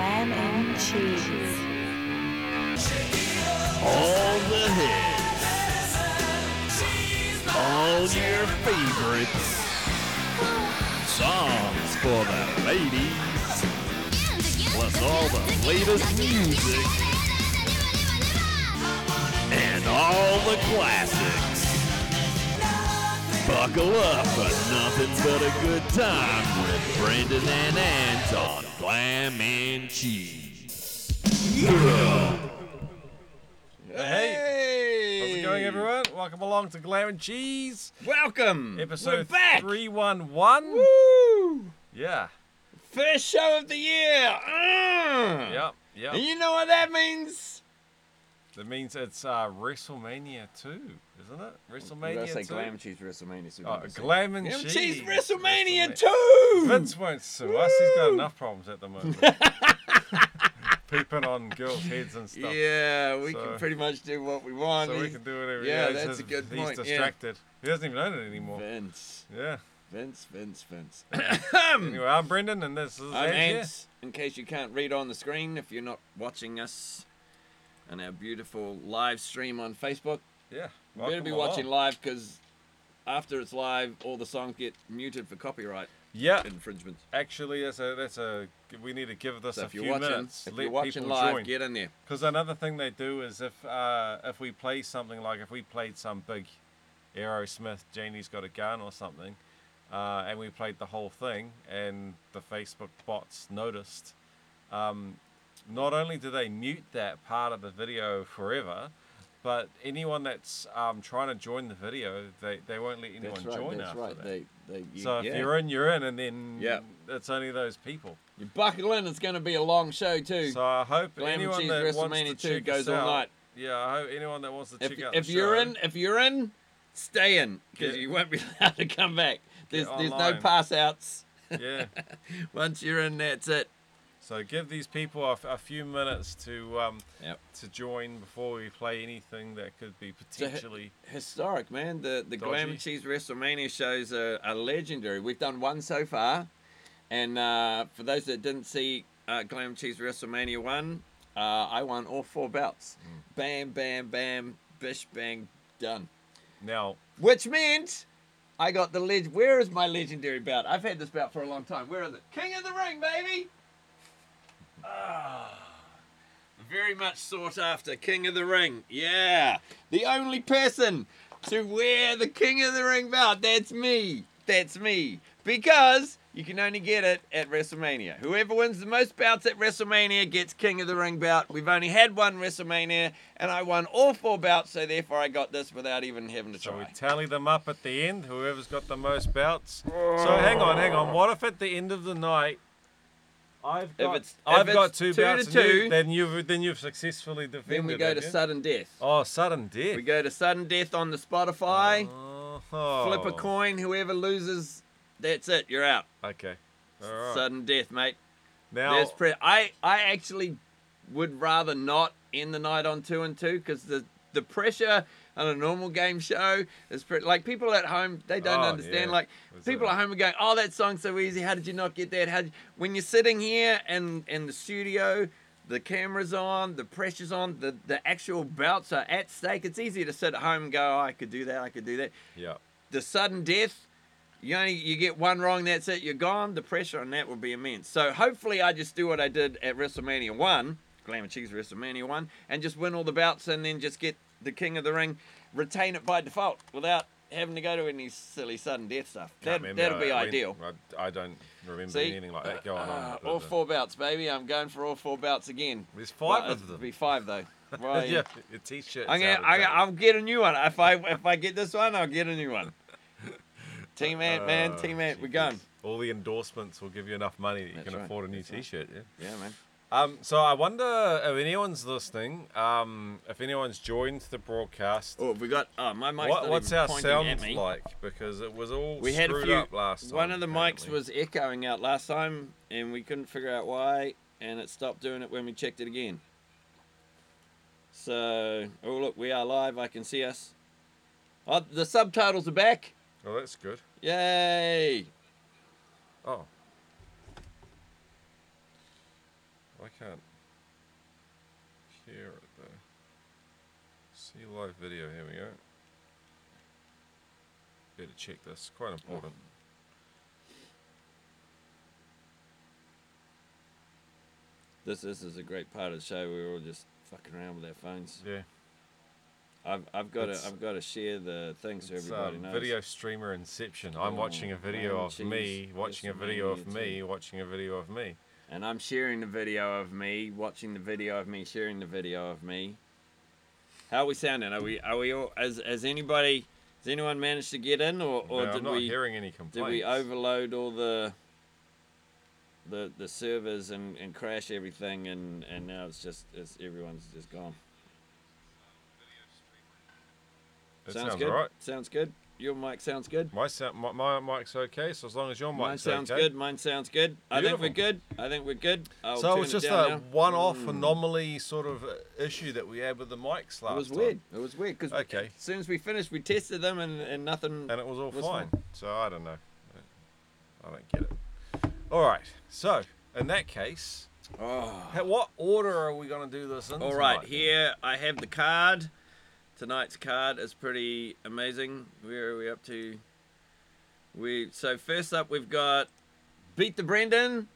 Glam and Cheese. All the hits. All your favorites. Songs for the ladies. Plus all the latest music. And all the classics. Buckle up for nothing but a good time with Brandon and Ant on Glam and Cheese. Yeah. Hey, how's it going, everyone? Welcome along to Glam and Cheese, Welcome. episode We're back. three one one. Woo! Yeah, First show of the year. Mm. yep, yep. And you know what that means? That means it's uh, WrestleMania two, isn't it? WrestleMania Did I say. Glam Cheese WrestleMania? So Oh, we can say- Glam and Cheese. Cheese WrestleMania WrestleMania. 2! Vince won't sue us. He's got enough problems at the moment. Peeping on girls' heads and stuff. Yeah, we So- can pretty much do what we want. So we can do whatever. Yeah, he's that's a good He's point, yeah. distracted. He doesn't even own it anymore. Vince. Yeah. Vince, Vince, Vince. Anyway, I'm Brendan, and this is I'm Ant here. Ants, in case you can't read on the screen if you're not watching us on our beautiful live stream on Facebook. Yeah. You better be watching along. live because after it's live, all the songs get muted for copyright Yeah. infringements. Actually, that's a that's a. We need to give this So a if few watching, minutes. if let you're watching live, join. get in there. Because another thing they do is if uh, if we play something like if we played some big Aerosmith, Janie's got a gun or something, uh, and we played the whole thing, and the Facebook bots noticed. Um, not only do they mute that part of the video forever, but anyone that's um, trying to join the video, they, they won't let anyone That's right. join That's after right. that. They, they, you, so if yeah. you're in, you're in, and then Yeah. it's only those people. you buckle in. It's going to be a long show too. So I hope Glam anyone that wants to check goes us all out, night. Yeah, I hope anyone that wants to if check out if the you're show, in, if you're in, stay in because you won't be allowed to come back. There's there's no pass outs. yeah. Once you're in, that's it. So give these people a, a few minutes to um Yep. to join before we play anything that could be potentially. Historic, man. The the Glam Dodgy. Cheese WrestleMania shows are, are legendary. We've done one so far, and uh, for those that didn't see uh, Glam Cheese WrestleMania one, uh, I won all four belts. Mm. Bam, bam, bam, bish, bang, done. Now, Which meant I got the leg. Where is my legendary belt? I've had this belt for a long time. Where is it? King of the Ring, baby. Ah, very much sought after King of the Ring. Yeah, the only person to wear the King of the Ring belt. That's me. That's me. Because you can only get it at WrestleMania. Whoever wins the most bouts at WrestleMania gets King of the Ring belt. We've only had one WrestleMania, and I won all four bouts, so therefore I got this without even having to try. so we tally them up at the end. Whoever's got the most bouts. So hang on, hang on. What if at the end of the night? I've got, it's- I've if got two two belts. to and you- then you've then you've successfully defended. Then we go to you? sudden death. Oh, sudden death. We go to sudden death on the Spotify. Oh. Flip a coin. Whoever loses, that's it. You're out. Okay. All right. Sudden death, mate. now, There's pre- I I actually would rather not end the night on two and two because the the pressure on a normal game show is pretty, like people at home they don't Oh, understand. yeah. Like Was people it- at home are going, "Oh, that song's so easy. How did you not get that? How did when you're sitting here and in the studio." The camera's on, the pressure's on, the, the actual belts are at stake. It's easy to sit at home and go, oh, I could do that, I could do that yeah. the sudden death, you only you get one wrong, that's it, you're gone. The pressure on that will be immense. So hopefully I just do what I did at WrestleMania one, Glam and Cheese WrestleMania one, and just win all the bouts, and then just get the King of the Ring, retain it by default without having to go to any silly sudden death stuff. That, that'll be when- ideal. I, I don't remember See, anything like that going Uh, on. all uh, four bouts, baby. I'm going for all four bouts again. There's five Well, of it'll them. Be five though. Right. yeah, your t-shirt. I'm gonna, I, I'll get a new one. If I if I get this one, I'll get a new one. Team Ant, man, Uh, Team Ant, we're going. All the endorsements will give you enough money that you That's can right, afford a new that's t-shirt. Yeah. Yeah, man. Um, so I wonder if anyone's listening, um, if anyone's joined the broadcast, Oh, we got. Oh, my mic's what, what's our sound like? Because it was all We had a screwed few. up last time. One of the mics was echoing out last time, and we couldn't figure out why, and it stopped doing it when we checked it again. So, oh look, we are live. I can see us. Oh, the subtitles are back. Oh, that's good. Yay! Oh. Okay. can't hear it though. See live video. Here we go. Better check this. Quite important. This this is a great part of the show. We're all just fucking around with our phones. Yeah. I've I've got It's- to I've got to share the thing so everybody um, knows. video streamer Inception. I'm watching a Oh, video oh, of me, jeez. watching a video of me, too. watching a video of me. And I'm sharing the video of me, watching the video of me, sharing the video of me. How are we sounding? Are we are we all has has anybody has anyone managed to get in or, or No, did I'm not we hearing any complaints. did we overload all the the the servers and, and crash everything and, and now it's just it's everyone's just gone. That sounds, sounds good. right. Sounds good. Your mic sounds good. My, sound, my my mic's okay, so as long as your Mine sounds okay. good. Mine sounds good. I think we're good. I think we're good. I'll So turn it just down a now. Hmm. one-off anomaly sort of uh, issue that we had with the mics last week. It was time. weird. It was weird because Okay. as soon as we finished, we tested them and, and nothing. and it was all was fine. fine. So I don't know. I don't get it. All right. So in that case, Oh. ha- what order are we going to do this in? All right, tonight here I have the card. Tonight's card is pretty amazing. Where are we up to? We so first up we've got beat the Brendan,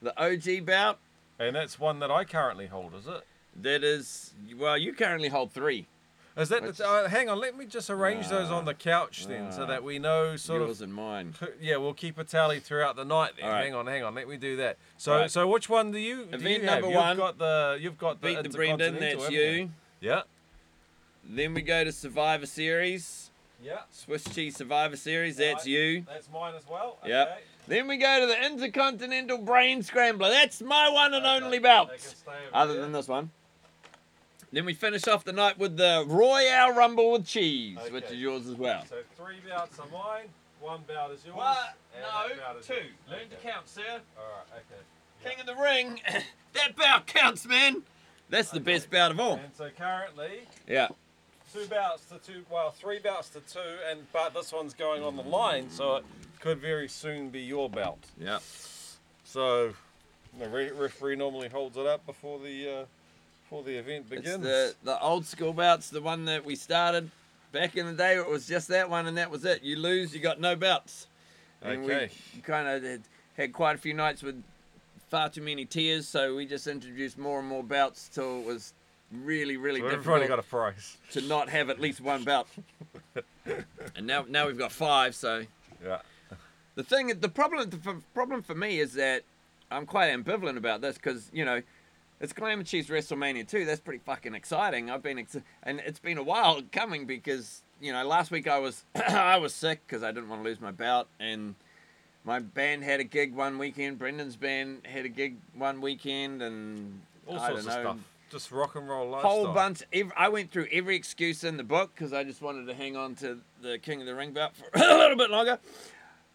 the OG bout. And that's one that I currently hold, is it? That is well, you currently hold three. Is that? Let's- The, uh, hang on. Let me just arrange those on the couch then, so ah, that we know sort Yours of. and mine. Yeah, we'll keep a tally throughout the night. Then right. hang on, hang on. Let me do that. So, right. so which one do you? do Event you have? number You've got the. You've got the. Beat the Brendan, that's you. Yeah. Then we go to Survivor Series, Yeah. Swiss Cheese Survivor Series, that's you. That's mine as well. Yep. Okay. Then we go to the Intercontinental Brain Scrambler. That's my one and Okay, only belt. can stay over Other there. than this one. Then we finish off the night with the Royale Rumble with cheese, which is yours as well. So three bouts are mine. One bout is yours. What? No, that bout is two. yours. Learn to count, sir. All right. Okay. King of the Ring. that bout counts, man. That's the Okay. best bout of all. And so currently, Yeah. Two bouts to two. Well, three bouts to two, and but this one's going on the line, so it could very soon be your belt. Yeah. So the re- referee normally holds it up before the uh, before the event begins. It's the, the old school bouts, the one that we started back in the day. It was just that one, and that was it. You lose, you got no belts. And Okay. we kind of had, had quite a few nights with far too many tears, so we just introduced more and more bouts till it was really, really So difficult already got a price. to not have at least one belt. and now, now we've got five. So Yeah. the thing, the problem, the f- problem for me is that I'm quite ambivalent about this because you know. It's Glam and Cheese WrestleMania 2. That's pretty fucking exciting. I've been ex- and it's been a while coming because you know last week I was I was sick because I didn't want to lose my bout and my band had a gig one weekend. Brendan's band had a gig one weekend and All I sorts of know stuff. Just rock and roll lifestyle. whole bunch. I went through every excuse in the book because I just wanted to hang on to the King of the Ring belt for a little bit longer.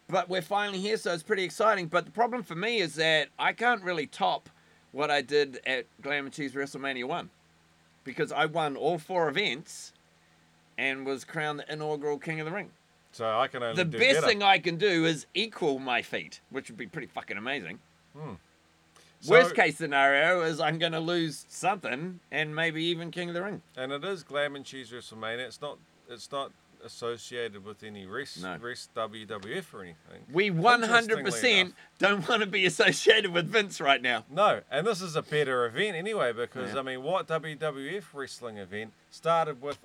But we're finally here, so it's pretty exciting. But the problem for me is that I can't really top what I did at Glam and Cheese WrestleMania 1 because I won all four events and was crowned the inaugural King of the Ring. So I can only The best better. thing I can do is equal my feat, which would be pretty fucking amazing. Hmm. So- Worst case scenario is I'm going to lose something and maybe even King of the Ring. And it is Glam and Cheese WrestleMania. It's not. It's not associated with any rest, No. rest WWF or anything. We 100% enough. don't want to be associated with Vince right now. No, and this is a better event anyway because Yeah. I mean, what WWF wrestling event started with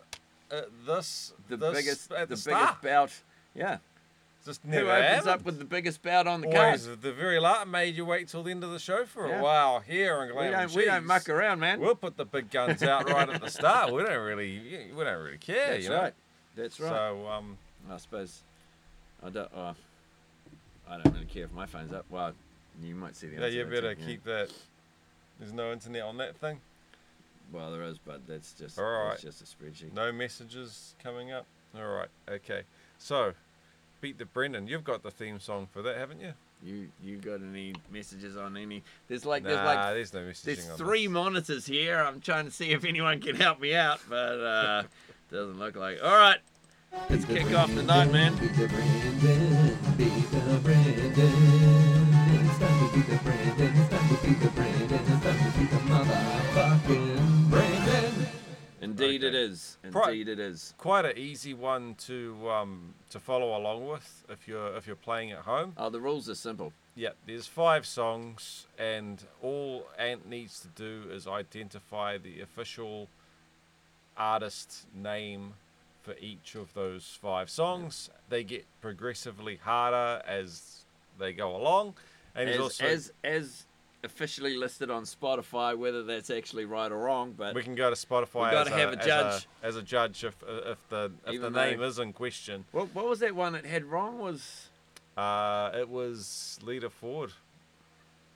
uh, this The this biggest, the, the, biggest bout. Yeah. Just Who opens happened. up with the biggest bout on the Always card? the very last made you wait till the end of the show for Yeah. a while here We Glam and don't, we don't muck around, man. We'll put the big guns out right at the start. We don't really, we don't really care. That's you know? right. That's right. So um, I suppose I don't. Oh, I don't really care if my phone's up. Well, you might see the yeah, you better that, yeah. keep that. There's no internet on that thing. Well, there is, but that's just All that's just a spreadsheet. No messages coming up. All right. Okay. So, beat the Brendan. You've got the theme song for that, haven't you? You you got any messages on any? There's like nah, there's like there's no messaging There's on three this. monitors here. I'm trying to see if anyone can help me out, but uh, doesn't look like. All right, let's kick off the night, man. Beat the Brandon, beat the Brandon. It's time to beat the Brandon. It's time to beat the Brandon. It's time to beat the fucking Brandon. Indeed, it Okay. is. Pri- Indeed, it is. Quite an easy one to um, to follow along with if you're if you're playing at home. Oh, the rules are simple. Yeah, there's five songs, and all Ant needs to do is identify the official artist name for each of those five songs. They get progressively harder as they go along, and As, also as as officially listed on Spotify, whether that's actually right or wrong, but we can go to Spotify. We've gotta as have a as judge. as a judge if if the if Even the name though- is in question. what, what was that one that had wrong? Was Uh, it was Lita Ford.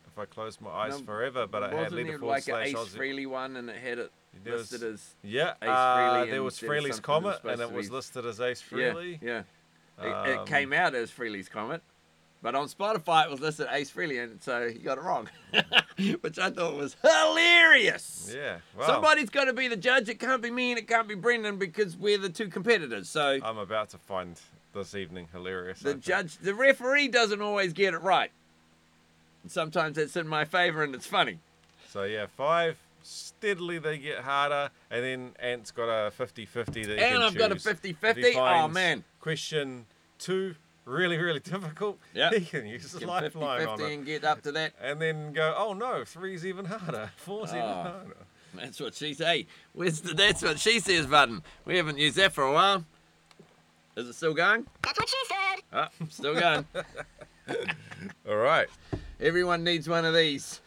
If I closed my eyes No, forever, but it had Lita Ford like an slash Ace Aussie. Frehley one, and it had it There was- listed as Yeah, Ace uh, there was Frehley's was was Comet, and it was listed as Ace Frehley. yeah, yeah. It, it Um, came out as Frehley's Comet, but on Spotify it was listed Ace Frehley, and so he got it wrong, which I thought was hilarious. Yeah, well, Somebody's got to be the judge. It can't be me and it can't be Brendan because we're the two competitors. So I'm about to find this evening hilarious. The judge, the referee doesn't always get it right. And sometimes it's in my favor and it's funny. So yeah, five. Steadily they get harder, and then Ant's got a 50-50 that And I've got a choose. 50-50. Oh, man. Question two, really, really difficult. Yeah. He can use his Get lifeline on 50-50 it. and get up to that. And then go, oh no, three's even harder. Four's even Oh. harder. That's what she say. Where's the that's what she says button? We haven't used that for a while. Is it still going? That's what she said. Oh, still going. All right. Everyone needs one of these.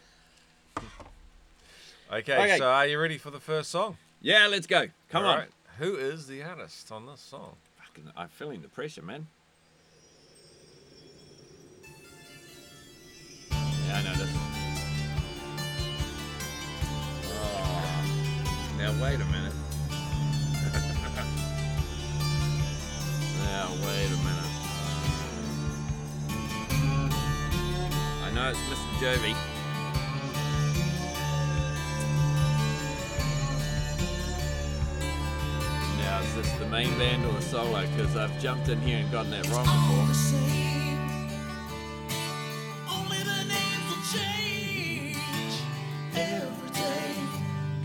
Okay, Okay. so are you ready for the first song? Yeah, let's go. Come All on. right. Who is the artist on this song? Fucking, I'm feeling the pressure, man. Yeah, I. Oh, now wait a minute. now wait a minute. I know it's Mr. Jovi. Now, is this the main band or the solo? Because I've jumped in here and gotten that wrong before.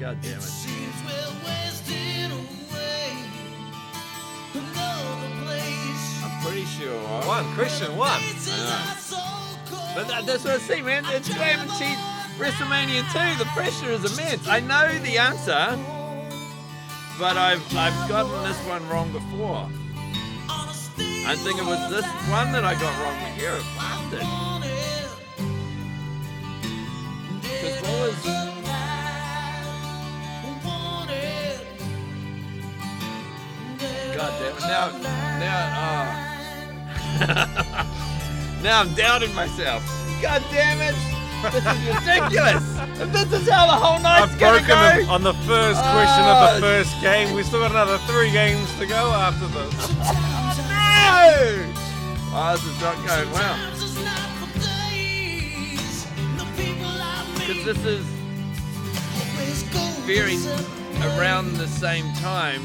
God damn it. I'm pretty sure. One, Christian, one. But that, that's what I see, man. It's Glam and Cheese WrestleMania 2. The pressure is immense. I know the answer, but I've I've gotten this one wrong before. I think it was this one that I got wrong, but you're a bastard. Because what was. Now, now, oh. now I'm doubting myself. God damn it. This is ridiculous. if this is how the whole night's I've gonna broken go. them on the first question of the uh, first game. We've still got another three games to go after this. No! Oh, this is not going well. Because this is very around the same time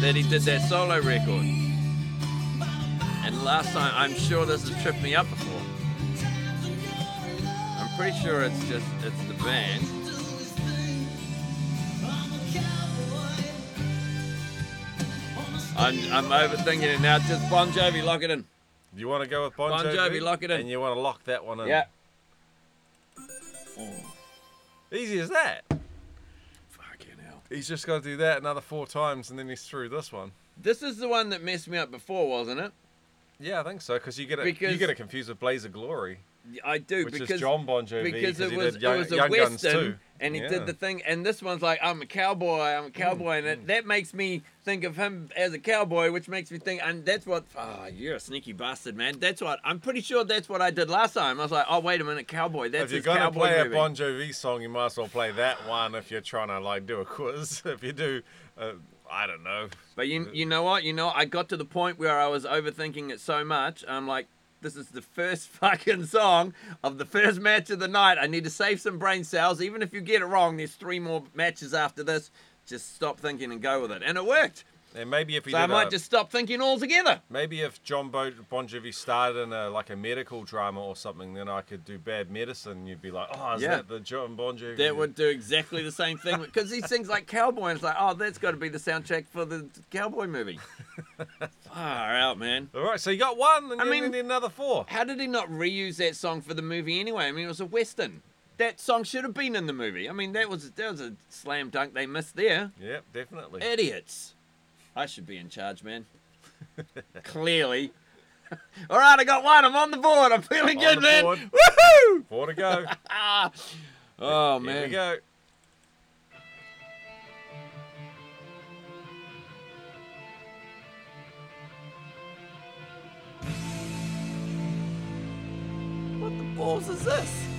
that he did that solo record. And last time, I'm sure this has tripped me up before. I'm pretty sure it's just, it's the band. I'm, I'm overthinking it now. Just Bon Jovi, lock it in. You want to go with Bon Bon Jovi? Jovi, lock it in. And you want to lock that one in. Yeah. Easy as that. He's just got to do that another four times and then he's through this one. This is the one that messed me up before, wasn't it? Yeah, I think so because you get it. Because- you get it confused with Blaze of Glory, I do which because is Jon Bon Jovi because it was Young, it was a western and he Yeah. did the thing and this one's like I'm a cowboy I'm a cowboy and Mm. it, that makes me think of him as a cowboy which makes me think and that's what oh you're a sneaky bastard man that's what I'm pretty sure that's what I did last time I was like oh wait a minute cowboy that's if you're gonna cowboy play movie a Bon Jovi song, you might as well play that one. If you're trying to like do a quiz, if you do, uh, I don't know. but you you know what you know I got to the point where I was overthinking it so much I'm like this is the first fucking song of the first match of the night. I need to save some brain cells. Even if you get it wrong, there's three more matches after this. Just stop thinking and go with it. And it worked. And maybe if he So I might a- just stop thinking altogether. maybe if Jon Bo- Bon Jovi started in a like a medical drama or something, then I could do bad medicine. You'd be like, oh, is Yeah. that the Jon Bon Jovi? That would do exactly the same thing because he sings like cowboy, and it's like, oh, that's got to be the soundtrack for the cowboy movie. Far out, man. All right, so you got one, and I mean- another four. How did he not reuse that song for the movie anyway? I mean, it was a western. That song should have been in the movie. I mean, that was that was a slam dunk they missed there. Yep, definitely. Idiots. I should be in charge, man. Clearly. All right, I got one. I'm on the board. I'm feeling On good, the man. board. Woohoo! Four to go. Ah. Oh Here man. we go. What the balls is this?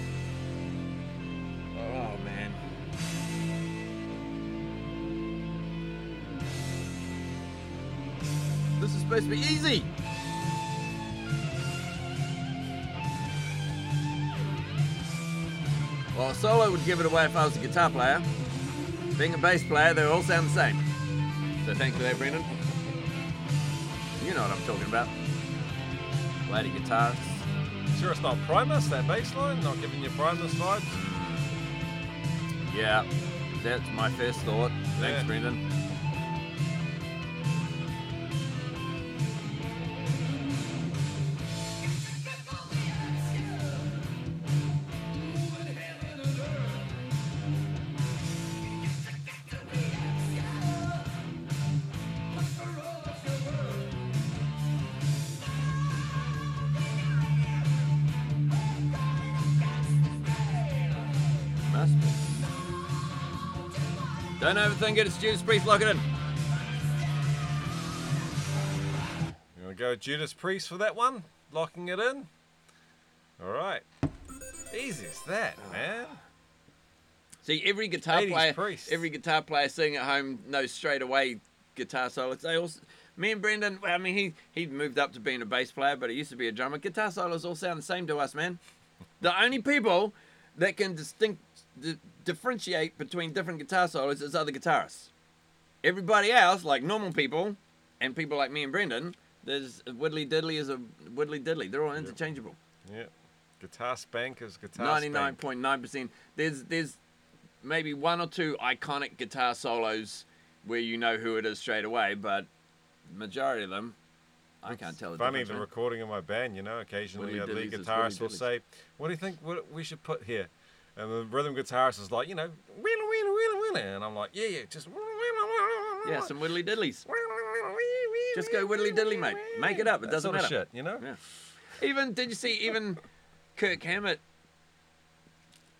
This is supposed to be easy. Well, a solo would give it away if I was a guitar player. Being a bass player, they all sound the same. So thanks for that, Brendan. You know what I'm talking about. Lady guitars. Sure, it's not Primus, that bass line? Not giving you Primus vibes? Yeah, that's my first thought. Thanks, Yeah. Brendan. Don't overthink it. It's Judas Priest. Lock it in. You want to go Judas Priest for that one? Locking it in? All right. Easy as that, man. See, every guitar player, Priest. every guitar player sitting at home knows straight away guitar solos. They also, me and Brendan. well, I mean, he he moved up to being a bass player, but he used to be a drummer. Guitar solos all sound the same to us, man. The only people that can distinct di- differentiate between different guitar solos is other guitarists. Everybody else, like normal people, and people like me and Brendan, there's widdly diddly is a widdly diddly. They're all interchangeable. Yeah. Guitar spankers, guitar Ninety-nine spank. point nine percent. There's there's maybe one or two iconic guitar solos where you know who it is straight away, but majority of them, I can't tell the Funny, difference. the man. recording of my band, you know, occasionally the lead guitarist will say, What do you think what we should put here? And the rhythm guitarist is like, you know, wheeler, wheeler, wheeler, wheeler. And I'm like, yeah, yeah, just. Yeah, some widdly diddlies. Just go widdly diddly, mate. Make it up. It That doesn't sort of matter. shit, you know? Yeah. Even did you see even Kirk Hammett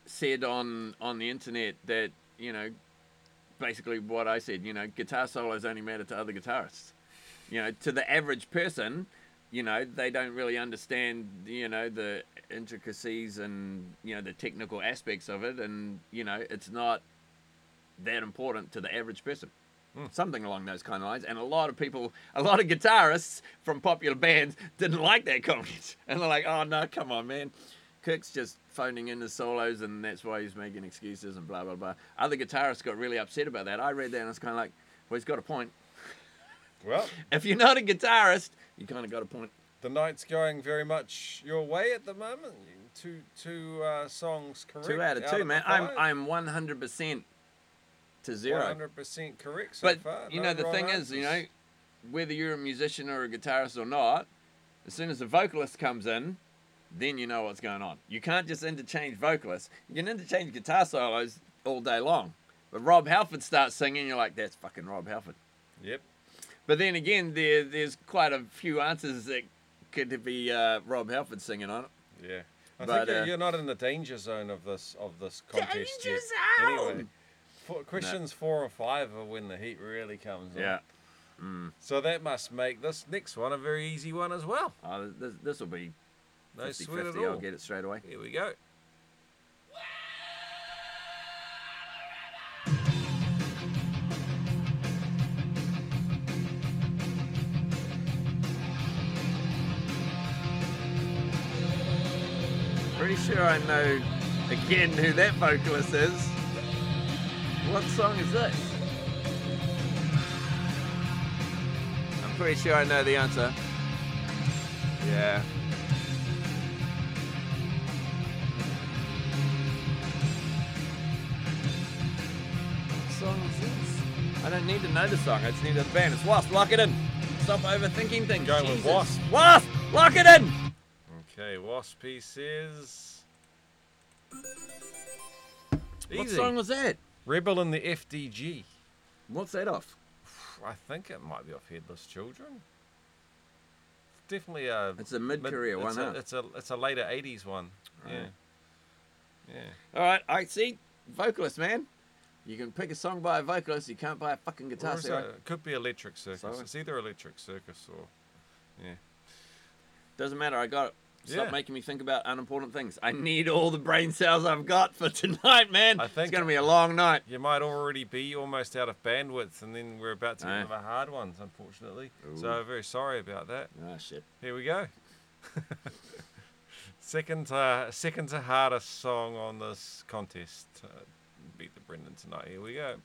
said on on the internet that you know basically what I said. You know, guitar solos only matter to other guitarists. You know, to the average person, you know, they don't really understand you know the intricacies and you know the technical aspects of it, and you know it's not that important to the average person. Hmm. Something along those kind of lines, and a lot of people, a lot of guitarists from popular bands didn't like that comment, and they're like, "Oh no, come on, man, Kirk's just phoning in the solos, and that's why he's making excuses and blah blah blah." Other guitarists got really upset about that. I read that and it's kind of like, "Well, he's got a point. Well, If you're not a guitarist, you kind of got a point." the night's going very much your way at the moment. Two two uh, songs correct. Two out of two, the man. I'm. I'm 100 percent to zero. 100% correct so But far. you No know the thing is, you know, whether you're a musician or a guitarist or not, as soon as the vocalist comes in, then you know what's going on. You can't just interchange vocalists. You can interchange guitar solos all day long. But Rob Halford starts singing, you're like, that's fucking Rob Halford. Yep. But then again, there there's quite a few answers that could be uh, Rob Halford singing on it. Yeah. I But, think you're- uh, you're not in the danger zone of this of this contest Danger yet. zone! Anyway, for, questions four or five are when the heat really comes on. Yeah. So that must make this next one a very easy one as well. Oh, this, this will be No 50 sweat at 50. I'll get it straight away. Here we go. Sure I know again who that vocalist is. What song is this? I'm pretty sure I know the answer. Yeah. What song is this? I don't need to know the song. I just need the band. It's Wasp. Lock it in. Stop overthinking things. Going with Wasp. Wasp. Lock it in. Okay, Wasp piece is. What song was that? Rebel in the FDG. What's that off? I think it might be off Headless Children. It's definitely a. It's a mid-career it's one, a, huh? It's a it's a later '80s one. Yeah. Right. Yeah. All right, I see. Vocalist, man. You can pick a song by a vocalist. You can't buy a fucking guitar it, could be Electric Circus. So- It's either Electric Circus or. Yeah. Doesn't matter. I got it. Stop Yeah. making me think about unimportant things. I need all the brain cells I've got for tonight, man. I think it's gonna be a long night. You might already be almost out of bandwidth, and then we're about to get Aye. one of the hard ones, unfortunately. Ooh. So very sorry about that. Ah, shit. Here we go. second, to, second to hardest song on this contest. Uh, beat the Brendan tonight. Here we go.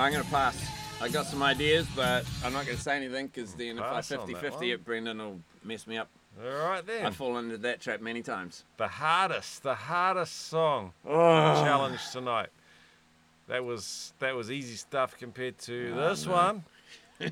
I'm gonna pass. I got some ideas, but I'm not gonna say anything because then if I Pass on 50 that 50 one. it, Brendan will mess me up. All right then. I've fallen into that trap many times. the hardest, the hardest song challenge tonight. That was that was easy stuff compared to Oh, this one.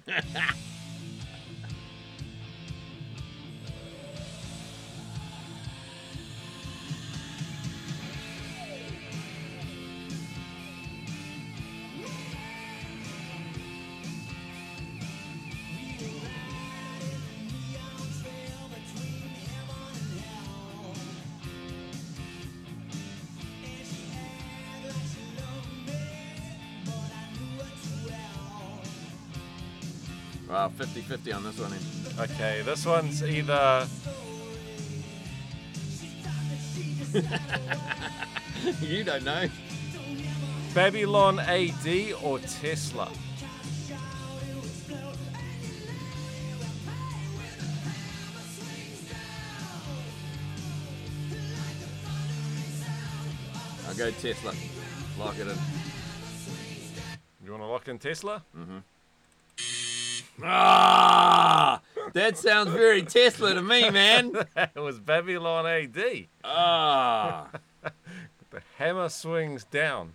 50 50 on this one. Then. Okay, this one's either you don't know. Babylon AD or Tesla. I'll go Tesla. Lock it in. You want to lock in Tesla? Mm-hmm. Ah, that sounds very Tesla to me, man. it was Babylon AD. Ah, The hammer swings down.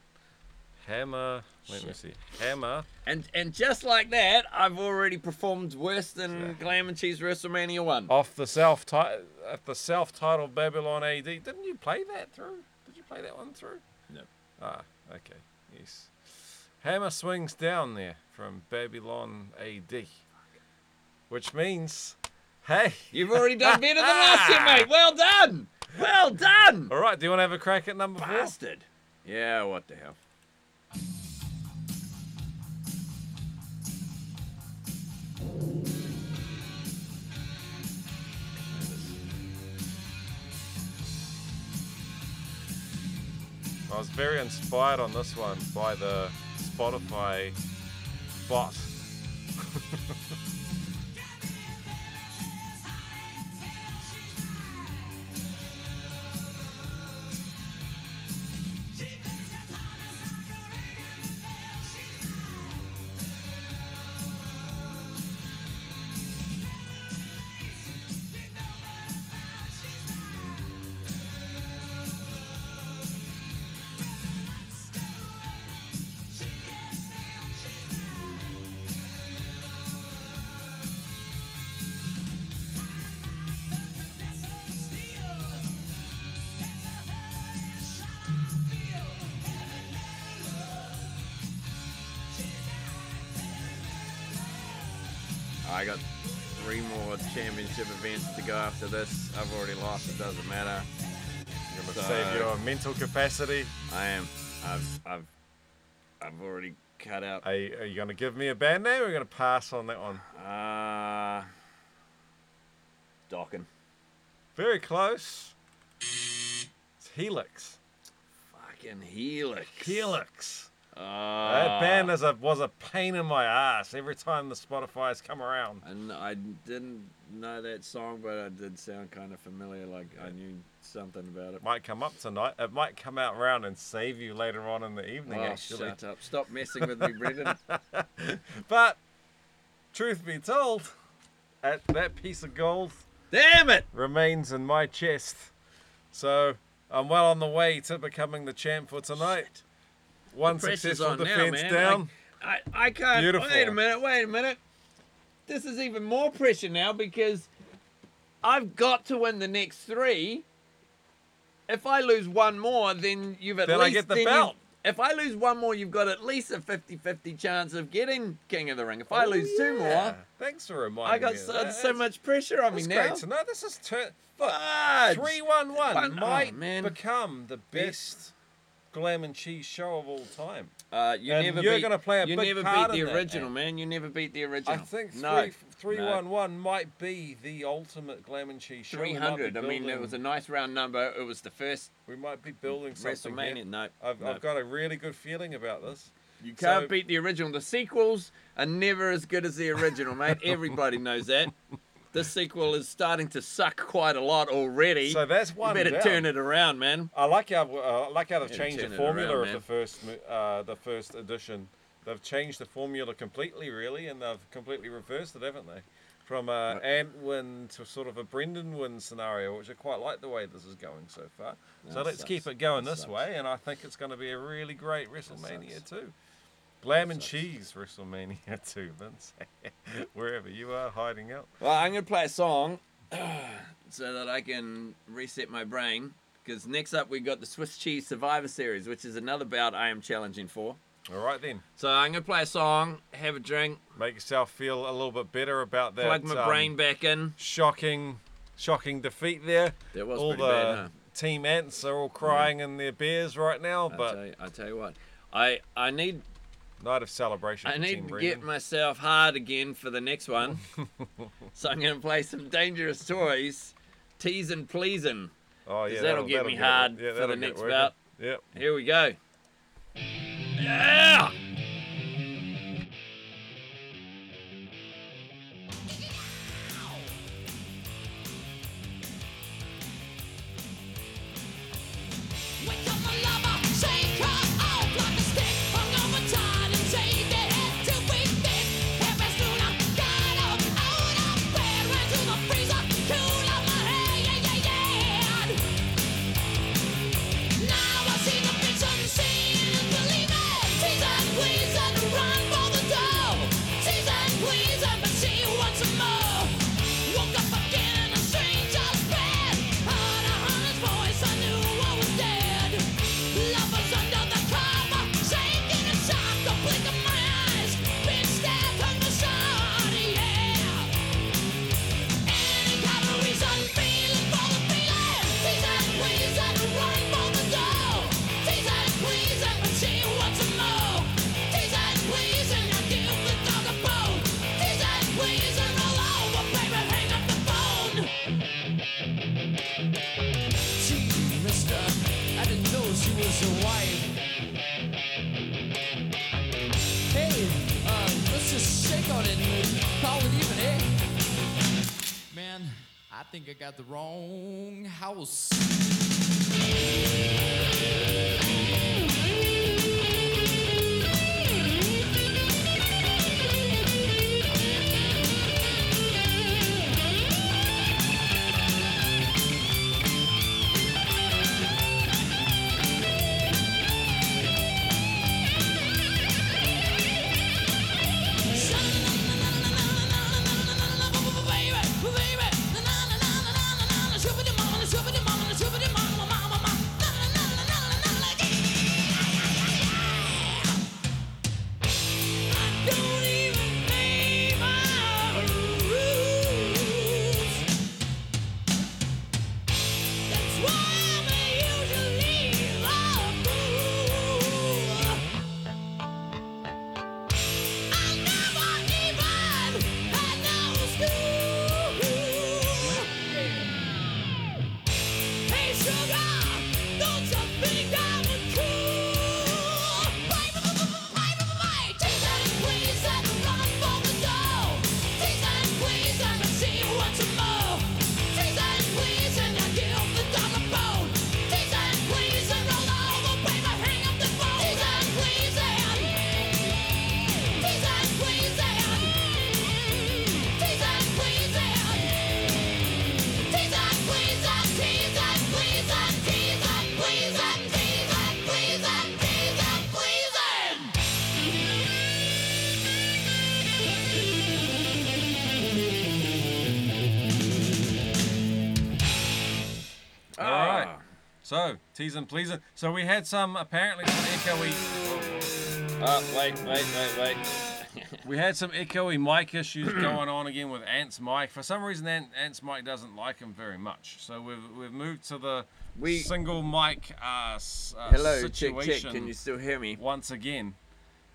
Hammer. Let me see. Hammer. and and just like that, I've already performed worse than Glam and Cheese WrestleMania one. off the self at the self-titled Babylon AD. Didn't you play that through? Did you play that one through? No. Ah, okay. Hammer swings down there from Babylon AD, which means, hey. You've already done better than last year, mate. Well done. Well done. All right. Do you want to have a crack at number four? Bastard. Yeah, what the hell. I was very inspired on this one by the Spotify bot. Go after this. I've already lost. It doesn't matter. You're gonna So- save your mental capacity. I am. I've. I've. I've already cut out. Are you, are you gonna give me a band name or are you gonna pass on that one? Uh. Dokken. Very close. It's Helix. Fucking Helix. Helix. Uh, that band is a, was a pain in my ass every time the Spotify's come around. And I didn't know that song, but it did sound kind of familiar. Like I knew something about it. Might come up tonight. It might come out round and save you later on in the evening, Oh, actually. shut up! Stop messing with me, Brendan. But truth be told, that, that piece of gold Damn it! remains in my chest. So I'm well on the way to becoming the champ for tonight. One successful on now, defense man. down. I, I can't. Beautiful. Wait a minute. Wait a minute. This is even more pressure now because I've got to win the next three. If I lose one more, then you've at Then I least get the then you- belt. If I lose one more, you've got at least a 50-50 chance of getting King of the Ring. If I Oh, lose two more, Thanks for reminding me. I got me. so, that. so much pressure on me That's now. great to know. This is tur- Fudge. three one one oh, might man. become the best glam and cheese show of all time. Uh, you And never you're gonna play a you big never part beat the original, Ant. man. You never beat the original. I think no, three three no. one one might be the ultimate glam and cheese show. Be 300. I mean, it was a nice round number. It was the first We might be building something. WrestleMania. here. No, I've, no. I've got a really good feeling about this. you can't so- beat the original. The sequels are never as good as the original, mate. Everybody knows that. This sequel is starting to suck quite a lot already. So that's you one better down. turn it around, man. I like how uh, I like how they've Yeah, changed the formula around, of the first uh, the first edition. They've changed the formula completely, really, and they've completely reversed it, haven't they? From a Right. Ant win to sort of a Brendan win scenario, which I quite like the way this is going so far. so That let's sucks. keep it going That this sucks. way, and I think it's going to be a really great WrestleMania too. That and cheese WrestleMania too, Vince. Wherever you are hiding out. Well, I'm going to play a song so that I can reset my brain. Because next up, we've got the Swiss Cheese Survivor Series, which is another bout I am challenging for. All right then, So I'm going to play a song, have a drink, make yourself feel a little bit better about that. plug my um, brain back in. shocking, shocking defeat there. That was all pretty the bad, huh? team ants are all crying in their beers right now, but tell you, I tell you what, I I need night of celebration. I need to get myself hard again for the next one. so I'm going to play some Dangerous Toys, teasing and pleasing. Oh yeah, that'll get me it- hard yeah, for the next bout. Yep. Here we go. Yeah. I think I got the wrong house. Teasing, pleasing. So we had some apparently some echoey. Oh, wait, wait, wait, wait. We had some echoey mic issues going on again with Ant's mic. For some reason, Ant, Ant's mic doesn't like him very much. So we've we've moved to the We- single mic uh, uh, Hello, check, situation check. Can you still hear me? once again.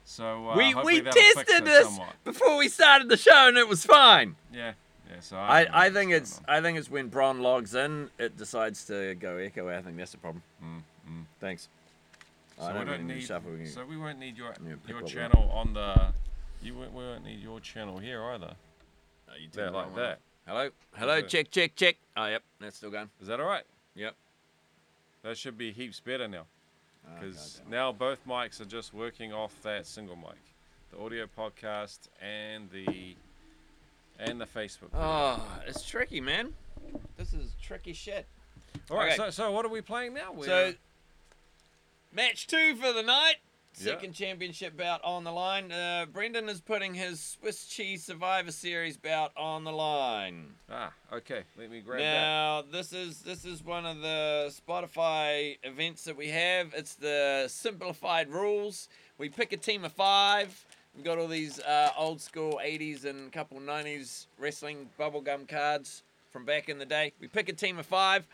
So uh, we we tested this somewhat. before we started the show and it was fine. Yeah, yeah. So I, don't I think it's on. I think it's when Bron logs in, it decides to go echo. I think that's the problem. Mm, mm. Thanks. So I we don't don't need need. shuffle. We can- So we won't need your Yeah, your what we channel on the. You won't, we won't need your channel here either. Oh, you Yeah, like on that. Hello, hello, Okay. check, check, check. Oh, yep, that's still going. Is that all right? Yep. That should be heaps better now. Oh, Because goddamn. now both mics are just working off that single mic, the audio podcast and the and the Facebook. video. Oh, it's tricky, man. This is tricky shit. All right. okay. So, so what are we playing now? We're, So, match two for the night. Yeah. Second championship bout on the line. Uh, Brendan is putting his Swiss Cheese Survivor Series bout on the line. ah, okay. Let me grab that. Now this is this is one of the Spotify events that we have. It's the simplified rules. We pick a team of five. We've got all these uh, old school 80s and a couple 90s wrestling bubblegum cards from back in the day. We pick a team of five.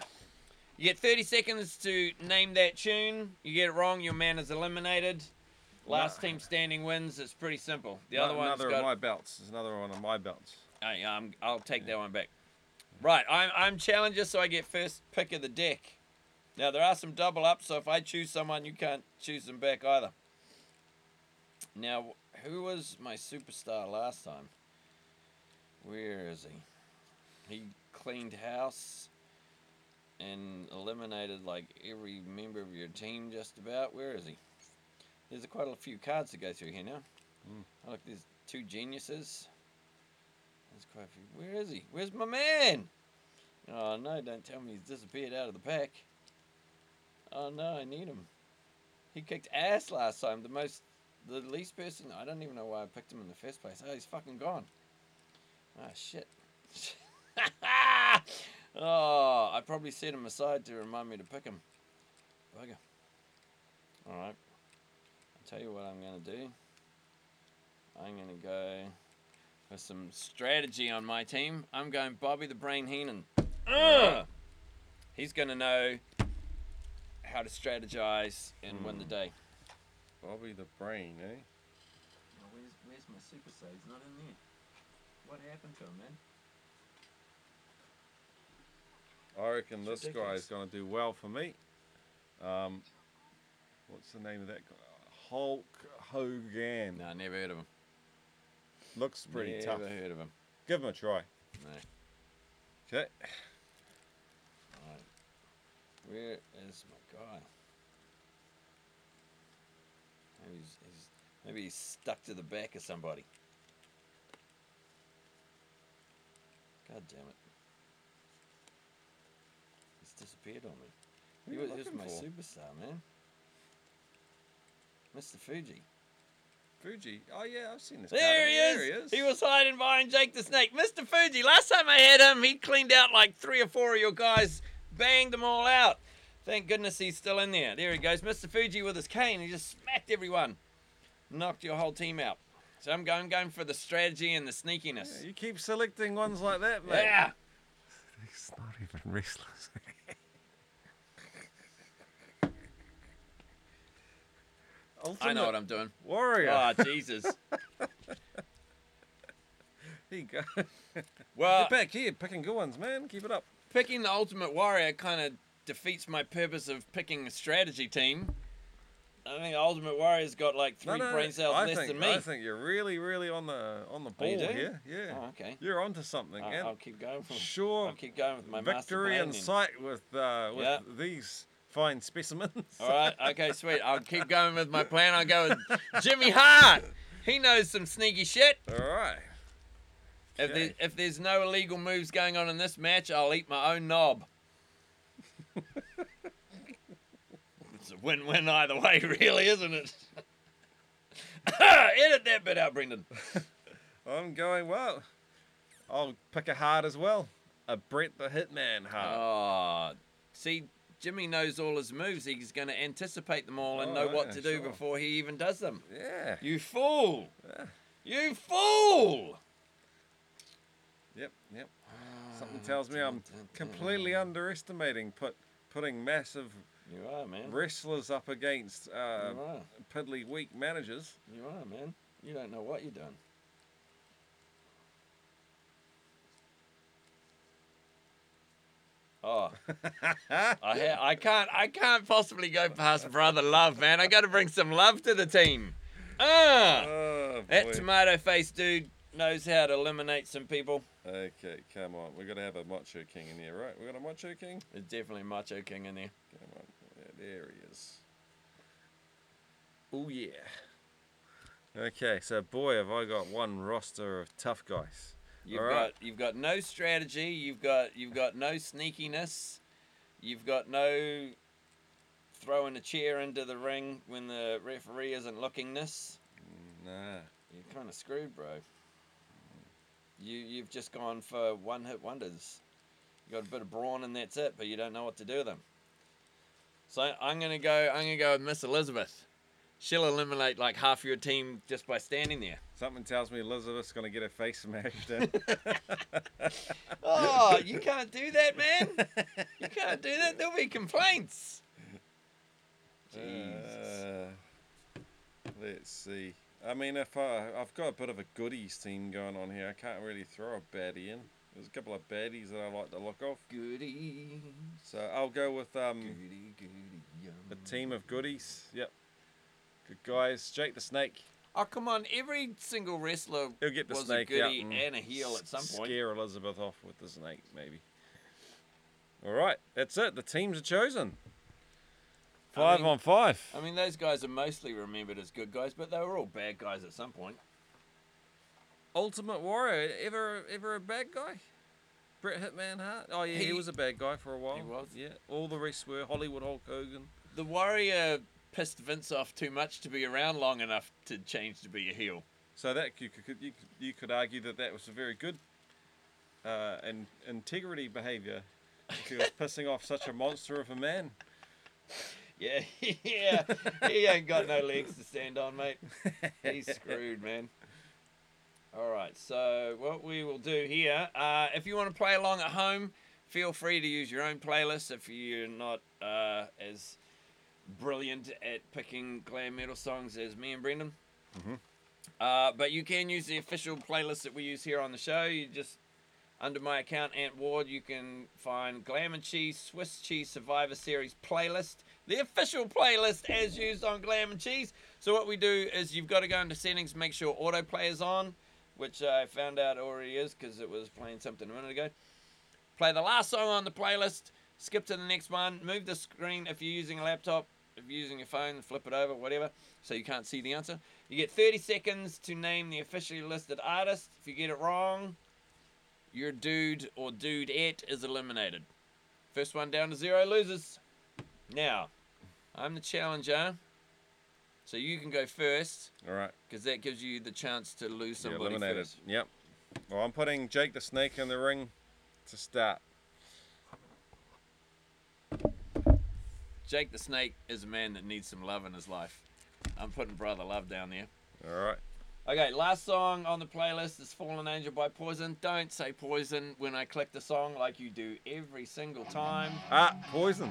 You get 30 seconds to name that tune. You get it wrong, your man is eliminated. Last team standing wins. It's pretty simple. The other No- one's another got of my belts. There's another one of my belts. I, um, I'll take that one back. Right, I'm, I'm challenger, so I get first pick of the deck. Now, there are some double ups, so if I choose someone, you can't choose them back either. Now, who was my superstar last time? Where is he? He cleaned house and eliminated like every member of your team just about. Where is he? There's quite a few cards to go through here now. Hmm. Oh, look, there's two geniuses. There's quite a few. Where is he? Where's my man? Oh no! Don't tell me he's disappeared out of the pack. Oh no! I need him. He kicked ass last time. The most, the least person. I don't even know why I picked him in the first place. Oh, he's fucking gone. Ah shit. oh, I probably set him aside to remind me to pick him. Bugger. All right. I'll tell you what I'm gonna do. I'm gonna go with some strategy on my team. I'm going Bobby the Brain Heenan. Ugh. He's gonna know how to strategize and win the day. Bobby the brain, eh? where's, where's my super save? He's not in there. What happened to him, man? I reckon It's this ridiculous. is going to do well for me. Um, what's the name of that guy? Hulk Hogan. No, never heard of him. Looks pretty never tough. Never heard of him. Give him a try. No. Okay. Alright. Where is my guy? Maybe he's, he's maybe he's stuck to the back of somebody. God damn it. He's disappeared on me. Who He was, he was my for? superstar, man. Mr. Fuji. Fuji. Oh yeah, I've seen this. There he, There is. he is. was hiding behind Jake the Snake. Mr. Fuji, last time I had him, he cleaned out like three or four of your guys, banged them all out. Thank goodness he's still in there. There he goes. Mr. Fuji with his cane. He just smacked everyone. Knocked your whole team out. So I'm going, going for the strategy and the sneakiness. Yeah, you keep selecting ones like that, mate. Yeah. He's not even restless. I know what I'm doing. Warrior. Oh, Jesus. Here you go. Well, Get back here, picking good ones, man. Keep it up. picking the Ultimate Warrior kind of defeats my purpose of picking a strategy team. I think Ultimate Warrior's got like three brain cells I less think, than me. I think you're really, really on the on the Oh, ball here. Yeah. Oh, okay. You're onto something, I-. I'll keep going. For, Sure. I'll keep going with my Victory in sight with uh, with Yeah. these fine specimens. All right. Okay. Sweet. I'll keep going with my plan. I'll go with Jimmy Hart. He knows some sneaky shit. All right. If, there, Okay. if there's no illegal moves going on in this match, I'll eat my own knob. it's a win-win either way, really, isn't it? Edit that bit out, Brendan. I'm going well. I'll pick a heart as well. A Bret the Hitman Hart. Oh, ah, see, Jimmy knows all his moves, he's going to anticipate them all and Oh, know what yeah, to do sure. before he even does them. Yeah. You fool! Yeah. You fool! Yep. Yep. Something tells me I'm ah, completely underestimating put putting massive You are, man. wrestlers up against uh, piddly weak managers. You are, man. You don't know what you're doing. Oh, I ha- I can't I can't possibly go past brother love, man. I got to bring some love to the team. Ah, Oh that tomato face dude knows how to eliminate some people. Okay, come on. We're gonna have a Macho King in here, right? We got a Macho King. There's definitely Macho King in there. Come on. There he is. Oh yeah. Okay, so boy, have I got one roster of tough guys. You've All got right. you've got no strategy. You've got you've got no sneakiness. You've got no throwing a chair into the ring when the referee isn't lookingness. Mm, nah. You're kind of screwed, bro. You you've just gone for one hit wonders. You got a bit of brawn and that's it, but you don't know what to do with them. So I'm gonna go. I'm gonna go with Miss Elizabeth. She'll eliminate like half your team just by standing there. Something tells me Elizabeth's gonna get her face smashed in. Oh, you can't do that, man. You can't do that. There'll be complaints. Jesus. Uh, let's see. I mean, if I, I've got a bit of a goodies team going on here, I can't really throw a baddie in. There's a couple of baddies that I like the look of, Goody, so I'll go with um, goody, goody, a team of goodies. Yep, good guys. Jake the Snake. Oh come on! Every single wrestler He'll get the was snake a out goody and, a heel at some point. Scare Elizabeth off with the snake, maybe. All right, that's it. The teams are chosen. I Five mean- on five. I mean, those guys are mostly remembered as good guys, but they were all bad guys at some point. Ultimate Warrior, ever ever a bad guy? Bret Hitman Hart? Oh yeah, he, He- was a bad guy for a while. He was. Yeah, all the rest were Hollywood Hulk Hogan. The Warrior pissed Vince off too much to be around long enough to change to be a heel. So that you could you you could argue that that was a very good uh, and integrity behavior. He was pissing off such a monster of a man. Yeah, yeah. he ain't got no legs to stand on, mate. He's screwed, man. All right, so what we will do here, uh, if you want to play along at home, feel free to use your own playlist if you're not uh, as brilliant at picking glam metal songs as me and Brendan. Uh, but you can use the official playlist that we use here on the show. You just under my account, Ant Ward, you can find Glam and Cheese Swiss Cheese Survivor Series playlist, the official playlist as used on Glam and Cheese. So what we do is you've got to go into settings, make sure autoplay is on, which I found out already is because it was playing something a minute ago. Play the last song on the playlist, skip to the next one, move the screen if you're using a laptop, if you're using your phone, flip it over, whatever, so you can't see the answer. You get 30 seconds to name the officially listed artist. If you get it wrong, your dude or dudette is eliminated. First one down to zero loses. Now, I'm the challenger, so you can go first All right, because that gives you the chance to lose you're somebody eliminated. first. Yep. Well, I'm putting Jake the Snake in the ring to start. Jake the Snake is a man that needs some love in his life. I'm putting Brother Love down there. All right. Okay, last song on the playlist is Fallen Angel by Poison. Don't say Poison when I click the song like you do every single time. Ah, Poison.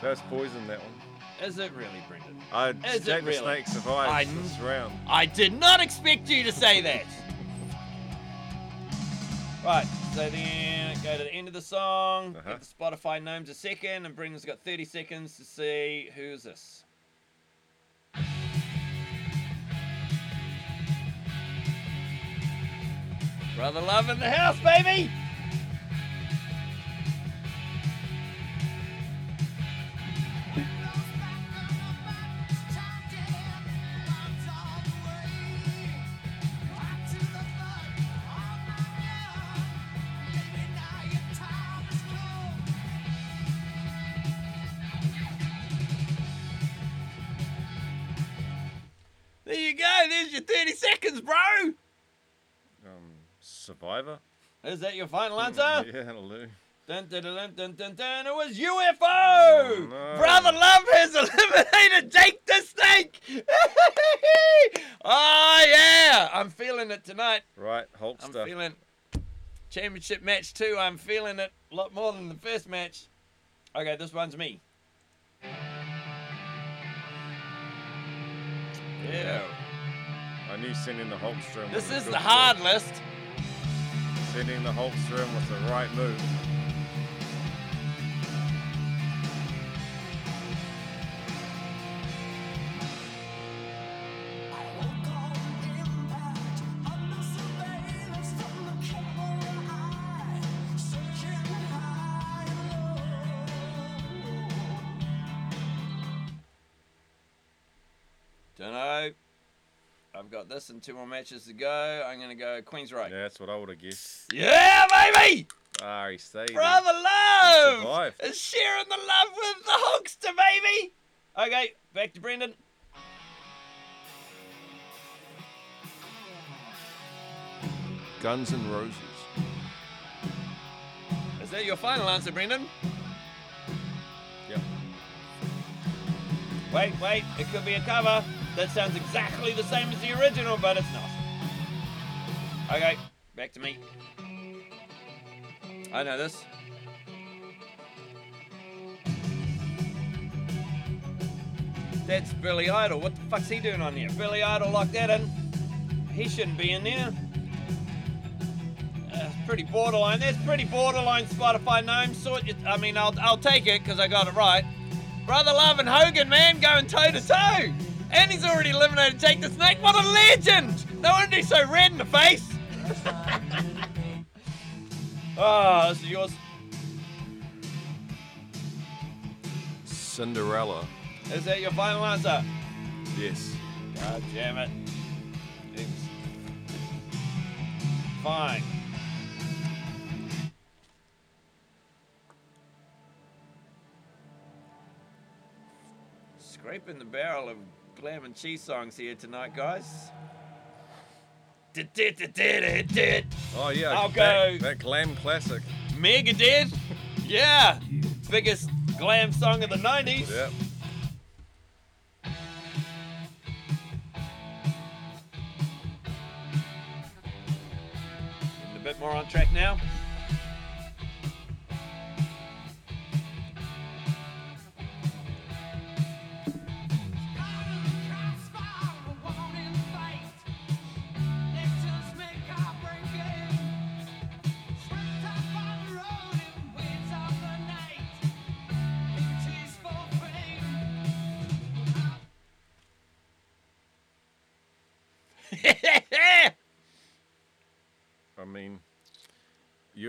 That's Poison, that one. Is it really, Brendan? I, Is it Jake the? Snake survived I- this round. I did not expect you to say that. Right, so then go to the end of the song, Uh-huh. give the Spotify names a second, and Brendan's got 30 seconds to see who's this. Brother Love in the house, baby! There you go, there's your 30 seconds, bro! Survivor. Is that your final hmm, answer? Yeah, that'll do. Dun, dun, dun, dun, dun, dun. It was UFO! Oh, no. Brother Love has eliminated Jake the Snake! oh, yeah! I'm feeling it tonight. Right, Hulkster. I'm feeling championship match two. I'm feeling it a lot more than the first match. Okay, this one's me. Yeah. I knew sending the Hulkstrom. This is the hard list. Sending the Hulkstrom was the right move. This and two more matches to go. I'm gonna go Queensrÿche. Yeah, that's what I would have guessed. Yeah, baby! Ah, he stayed. Brother Love survived. is sharing the love with the Hulkster, baby. Okay, back to Brendan. Guns N' Roses. Is that your final answer, Brendan? Yep. Wait, wait, it could be a cover. That sounds exactly the same as the original, but it's not. Okay, back to me. I know this. That's Billy Idol. What the fuck's he doing on here? Billy Idol locked that in. He shouldn't be in there. Uh, That's pretty borderline. That's pretty borderline Spotify name. Sort I mean, I'll, I'll take it because I got it right. Brother Love and Hogan, man, going toe to toe. And he's already eliminated Jake the Snake. What a legend! No wonder he's so red in the face. oh, this is yours. Cinderella. Is that your final answer? Yes. God damn it. It's fine. Scraping the barrel of glam and cheese songs here tonight, guys. Oh yeah. I'll that, go- That glam classic. Megadeth. Yeah. Biggest glam song of the 90s. Yep. A bit more on track now.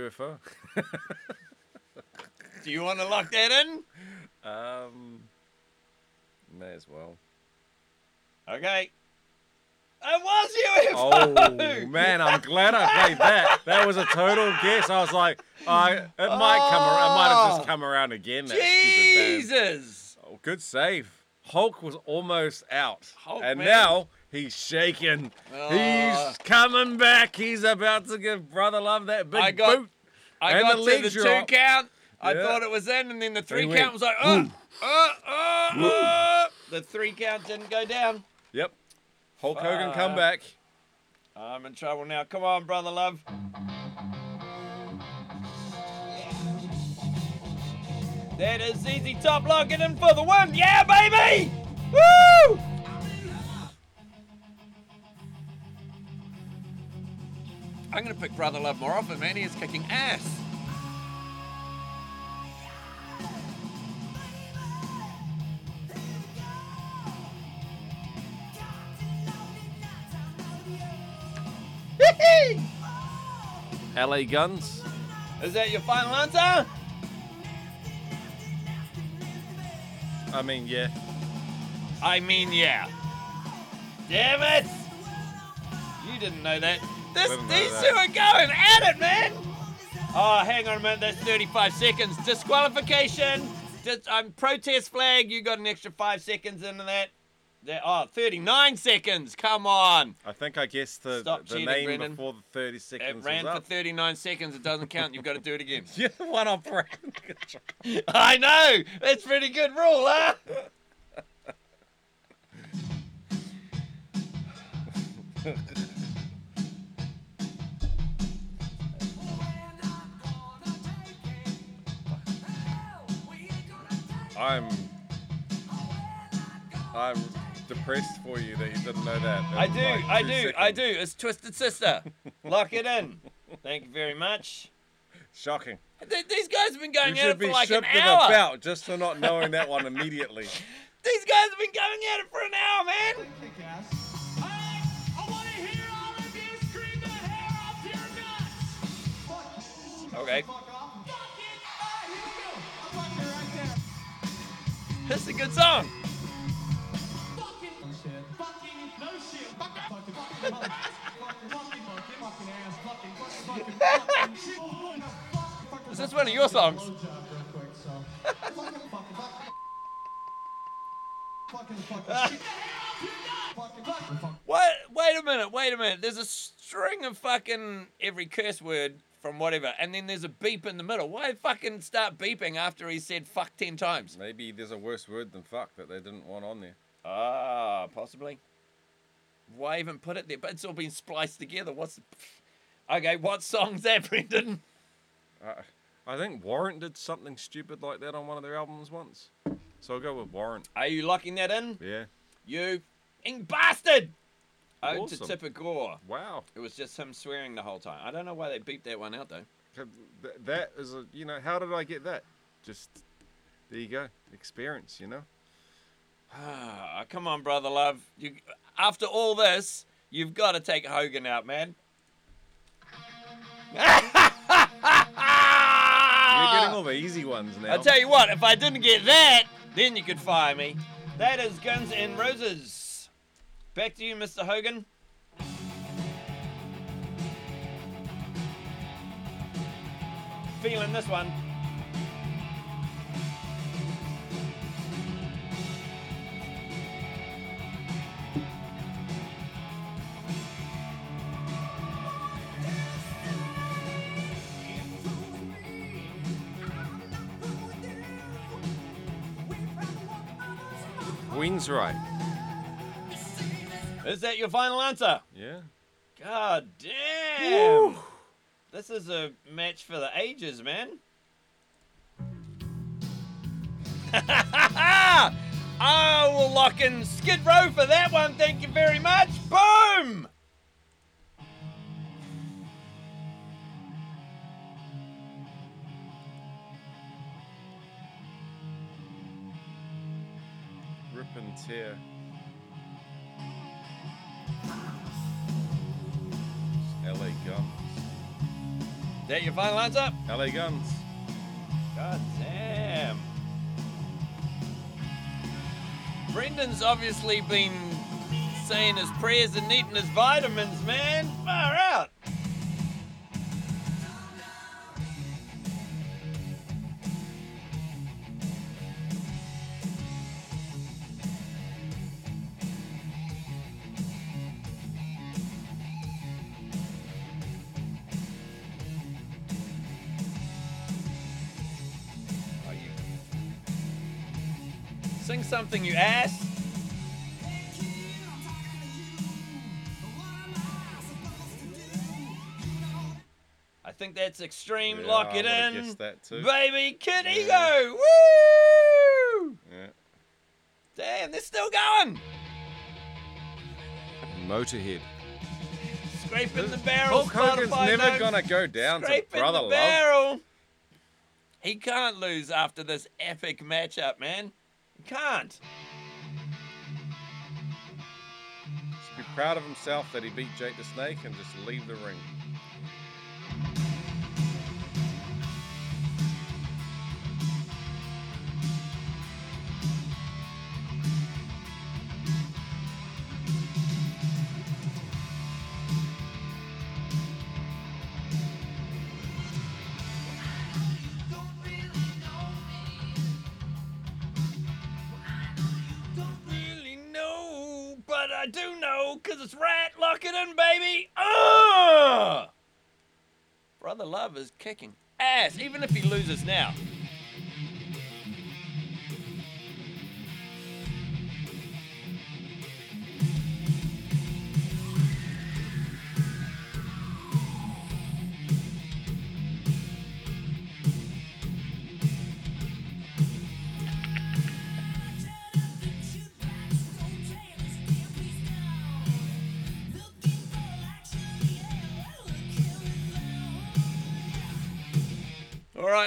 UFO. Do you want to lock that in? um, may as well. Okay. It was UFO! Oh man, I'm glad I played that. That was a total guess. I was like, I it might come around. It might have just Oh. come around again. That stupid band. Jesus! Oh, good save. Hulk was almost out, Hulk, and man. now he's shaking. Oh. He's coming back. He's about to give Brother Love that big I got- boot. I And got the leg the two drop. count. I Yeah. thought it was in, and then the three count was like, uh, uh, uh, uh. The three count didn't go down. Yep. Hulk Hogan come back. I'm in trouble now. Come on, brother love. That is easy top locking in for the win. Yeah, baby! Woo! I'm gonna pick Brother Love more often, man. He is kicking ass. LA Guns. Is that your final answer? I mean, yeah. I mean, yeah. Damn it! You didn't know that. This, these two are going at it, man. Oh, hang on a minute. That's 35 seconds. Disqualification. Dis- um, protest flag. You got an extra five seconds into that. There, oh, 39 seconds. Come on. I think I guessed the, Stop the cheating, name Brendan. before the 30 It seconds ran was for up. 39 seconds. It doesn't count. You've got to do it again. You're the one on Brandon. I know. That's pretty good rule, huh? I'm I'm depressed for you that you didn't know that. I do. like I two do. I do. It's Twisted Sister. Lock it in. Thank you very much. Shocking. Th- These guys have been You going at should it for like an shipped with hour. a belt just for not knowing that one immediately. These guys have been going at it for an hour, man. Okay. This is a good song. Is this one of your songs? What? Wait a minute. Wait a minute. There's a string of fucking every curse word from whatever, and then there's a beep in the middle. Why fucking start beeping after he said fuck ten times? Maybe there's a worse word than fuck that they didn't want on there. Ah, possibly. Why even put it there? But it's all been spliced together. What's the... Okay, what song's that, Brendan? Uh, I think Warrant did something stupid like that on one of their albums once. So I'll go with Warrant. Are you locking that in? Yeah. You ing bastard! Ode to Awesome. Tipper Gore. Wow. It was just him swearing the whole time. I don't know why they beeped that one out though. That is a, you know, how did I get that? Just, there you go. Experience, you know? Ah, come on, brother love. You, after all this, you've got to take Hogan out, man. You're getting all the easy ones now. I'll tell you what, if I didn't get that, then you could fire me. That is Guns N' Roses. Back to you, Mr. Hogan. Feeling this one. Queensrÿche. Is that your final answer? Yeah. God damn. This is a match for the ages, man. I will lock in Skid Row for that one. Thank you very much. Boom. Rip and tear. That your final answer? LA Guns. God damn. Brendan's obviously been saying his prayers and eating his vitamins, man. Far out. Something, you ass. I think that's extreme. Yeah, Lock it in. guessed that too. Baby Kid Yeah. Ego. Woo! Yeah. Damn, they're still going. Motorhead. Scraping the barrel. Hulk Hogan's never notes. gonna go down to Brother the Love. barrel. He can't lose after this epic matchup, man. He can't. Should be proud of himself that he beat Jake the Snake and just leave the ring. I do know, because it's Ratt. In, baby. Oh! Brother Love is kicking ass, even if he loses now.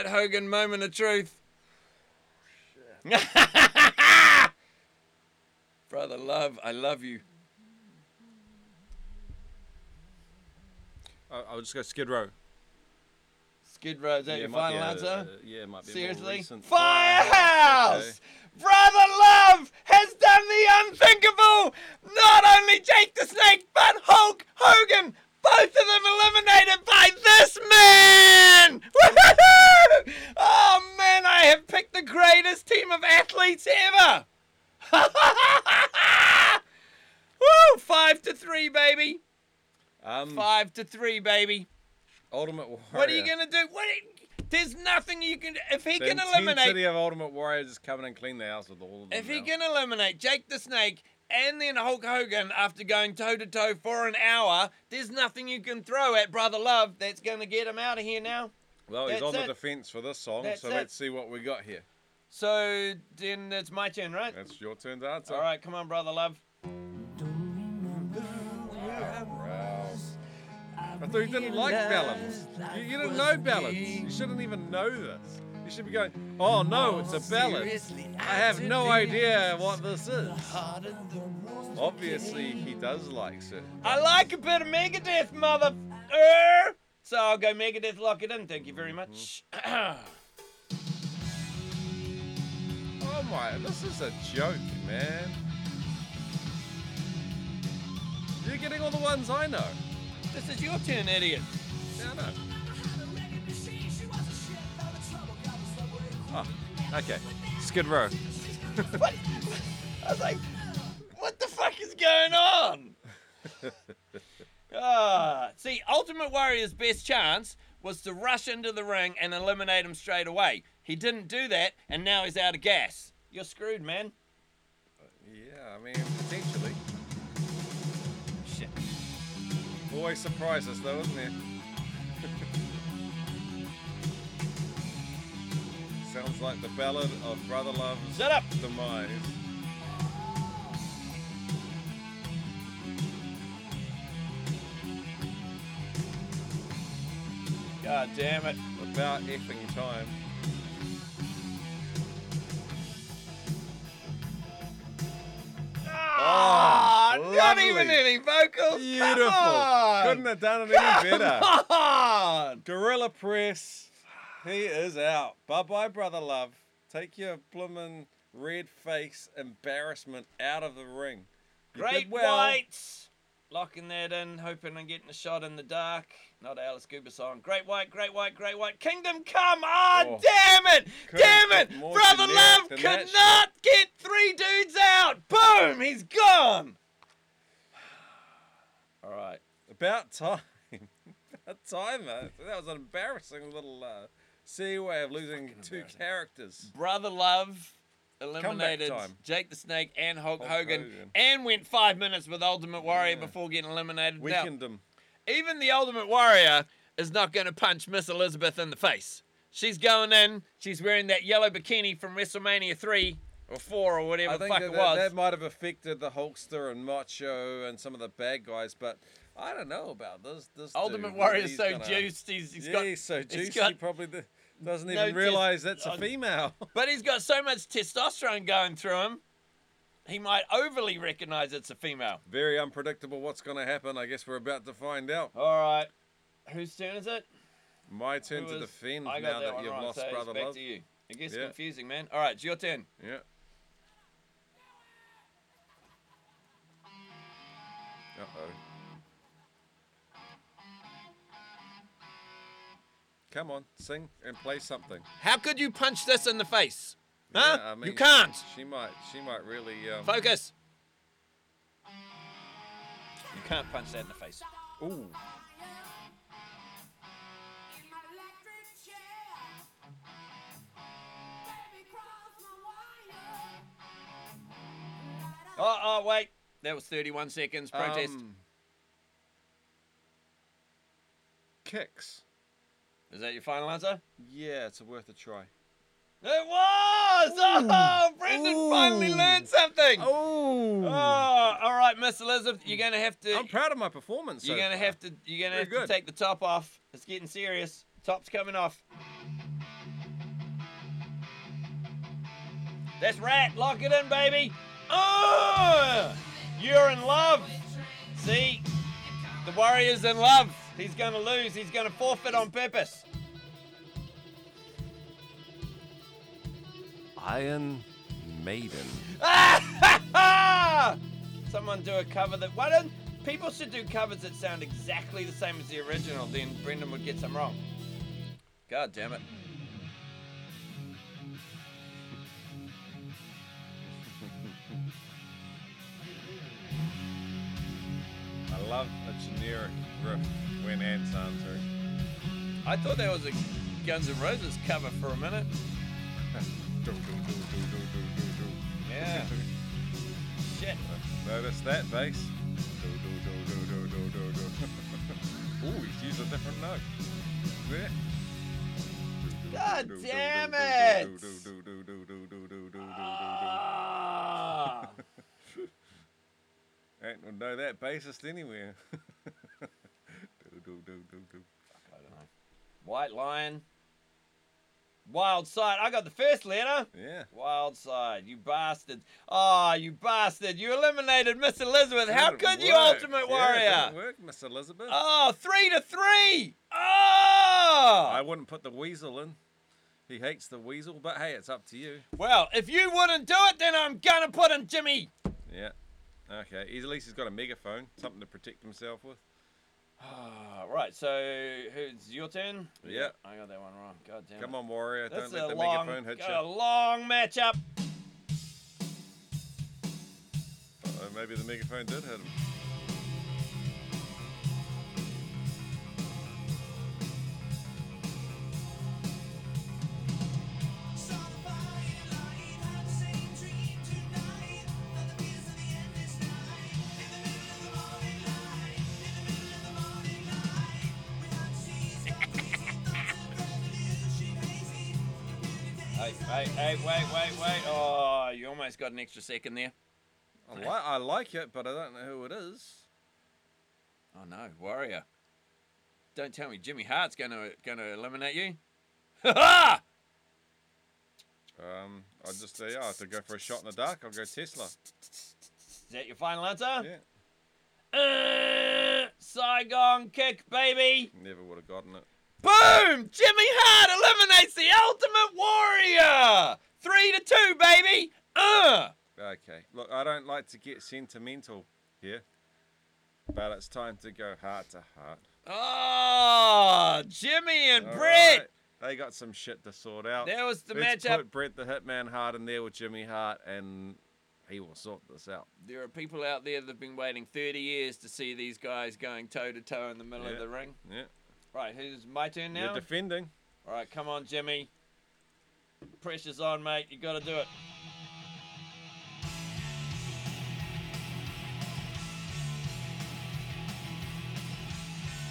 All right, Hogan, moment of truth. Brother Love, I love you. I- I'll just go Skid Row. Skid Row, is that Yeah, your it might be final a- answer? uh, yeah, it might be a Seriously? recent- Firehouse! Okay. Brother Love has done the unthinkable! Not only Jake the Snake, but Hulk Hogan! Both of them eliminated by this man! Woo-hoo-hoo! Oh man, I have picked the greatest team of athletes ever! Woo! Five to three, baby. Um, Five to three, baby. Ultimate Warrior. What are you gonna do? What? There's nothing you can. If he The can eliminate intensity of Ultimate Warrior just coming and clean the house with all of them. If he can eliminate Jake the Snake and then Hulk Hogan after going toe to toe for an hour, there's nothing you can throw at Brother Love that's going to get him out of here now. Well, he's That's on the defense for this song, That's so it. let's see what we got here. So then it's my turn, right? That's your turn to answer. All right, come on, Brother Love. I thought you didn't like ballads. You, you didn't know ballads. You shouldn't even know this. You should be going, oh no, it's a ballad. I have no idea what this is. Obviously, he does like it. I like a bit of Megadeth, mother. er. So I'll go Megadeth, lock it in. Thank you very much. Mm-hmm. Oh my, this is a joke, man. You're getting all the ones I know. this is your turn, idiot. Yeah, I know. Oh, okay. Skid Row. What? I was like, what the fuck is going on? Ah, see, Ultimate Warrior's best chance was to rush into the ring and eliminate him straight away. He didn't do that, and now he's out of gas. You're screwed, man. Yeah, I mean, potentially. Shit. Always surprises though, isn't it? Sounds like the ballad of Brother Love's Shut up. demise. God damn it. About effing time. Ah, not lovely. even any vocals. Beautiful. Come on. Couldn't have done it any better. Come on. Gorilla Press. He is out. Bye bye, Brother Love. Take your bloomin' red face embarrassment out of the ring. You Great well. Whites. Locking that in, hoping I'm getting a shot in the dark. Not Alice Cooper song. Great White, Great White, Great White. Kingdom Come. Ah, Oh. damn it. Damn it. Brother Love could shit. not get three dudes out. Boom. He's gone. All right. About time. About time, man. That was an embarrassing little uh, segue of losing two characters. Brother Love eliminated time. Jake the Snake and Hulk, Hulk Hogan, Hogan. and went five minutes with Ultimate Warrior Yeah. before getting eliminated. Now, Weakened them. even the Ultimate Warrior is not going to punch Miss Elizabeth in the face. She's going in. She's wearing that yellow bikini from WrestleMania 3 or 4 or whatever I the think fuck that, was. that might have affected the Hulkster and Macho and some of the bad guys, but I don't know about this. This Ultimate dude, Warrior's so gonna- juiced. He's, he's yeah, got, he's so he's juicy. got- he probably d- doesn't no even realize that's a female. but he's got so much testosterone going through him, he might overly recognize it's a female. Very unpredictable. What's going to happen? I guess we're about to find out. All right. Whose turn is it? My turn Who to defend I now got that, one you've right, lost so it's Brother back Love. to you. It gets Yeah. confusing, man. All right, it's your turn. Yeah. Come on, sing and play something. How could you punch this in the face? Huh? Yeah, I mean, you can't. She might. She might really. Um, Focus. You can't punch that in the face. Ooh. Oh, oh, wait. That was 31 seconds. Protest. Um, Kix. Is that your final answer? Yeah, it's worth a try. It was! Oh, Brendan finally learned something. Oh. Oh, all right, Miss Elizabeth, you're gonna have to. I'm proud of my performance. You're so gonna far. have to. You're gonna Very have to take the top off. It's getting serious. Top's coming off. That's Ratt. Lock it in, baby. Oh, you're in love. See, the warrior's in love. He's gonna lose. He's gonna forfeit on purpose. Iron Maiden. Someone do a cover that. Why don't people should do covers that sound exactly the same as the original? Then Brendan would get some wrong. God damn it. I love a generic riff when ad sound through. I thought that was a Guns N' Roses cover for a minute. do, do, do, yeah. Shit. Notice that bass. Ooh, he's used a different note. There. God damn it! Ah. Ain't know that bassist anywhere do, do, do, do, do. White Lion. Wild Side. I got the first letter. Yeah. Wild Side. You bastard. Oh, you bastard. You eliminated Miss Elizabeth. How could you, work. Ultimate Yeah, it didn't Warrior? work, Miss Elizabeth. Oh, three to three. Oh. I wouldn't put the weasel in. He hates the weasel, but hey, it's up to you. Well, if you wouldn't do it, then I'm gonna put in Jimmy. Yeah. Okay. He's, at least he's got a megaphone, something to protect himself with. Ah, right. So, who's your turn? Yeah. I got that one wrong. God damn. Come it. on, warrior. That's Don't let a the long, megaphone hit got you. a long matchup. Uh, maybe the megaphone did hit him. Hey, hey, wait, wait, wait. Oh, you almost got an extra second there. I, li- I like it, but I don't know who it is. Oh no, Warrior. Don't tell me Jimmy Hart's gonna gonna eliminate you. Ha ha! Um, I'll just say, yeah, I have to go for a shot in the dark. I'll go Tesla. Is that your final answer? Yeah. Uh, Saigon kick, baby. Never would have gotten it. Boom! Jimmy Hart eliminates the Ultimate Warrior. Three to two, baby. Uh. Okay. Look, I don't like to get sentimental here, but it's time to go heart to heart. Oh, Jimmy and All Bret. right. They got some shit to sort out. That was the Let's matchup. put Bret the Hitman Hart in there with Jimmy Hart, and he will sort this out. There are people out there that have been waiting 30 years to see these guys going toe to toe in the middle of the ring. Yeah. Right, who's my turn now? You're defending. All right, come on, Jimmy. Pressure's on, mate. You got to do it.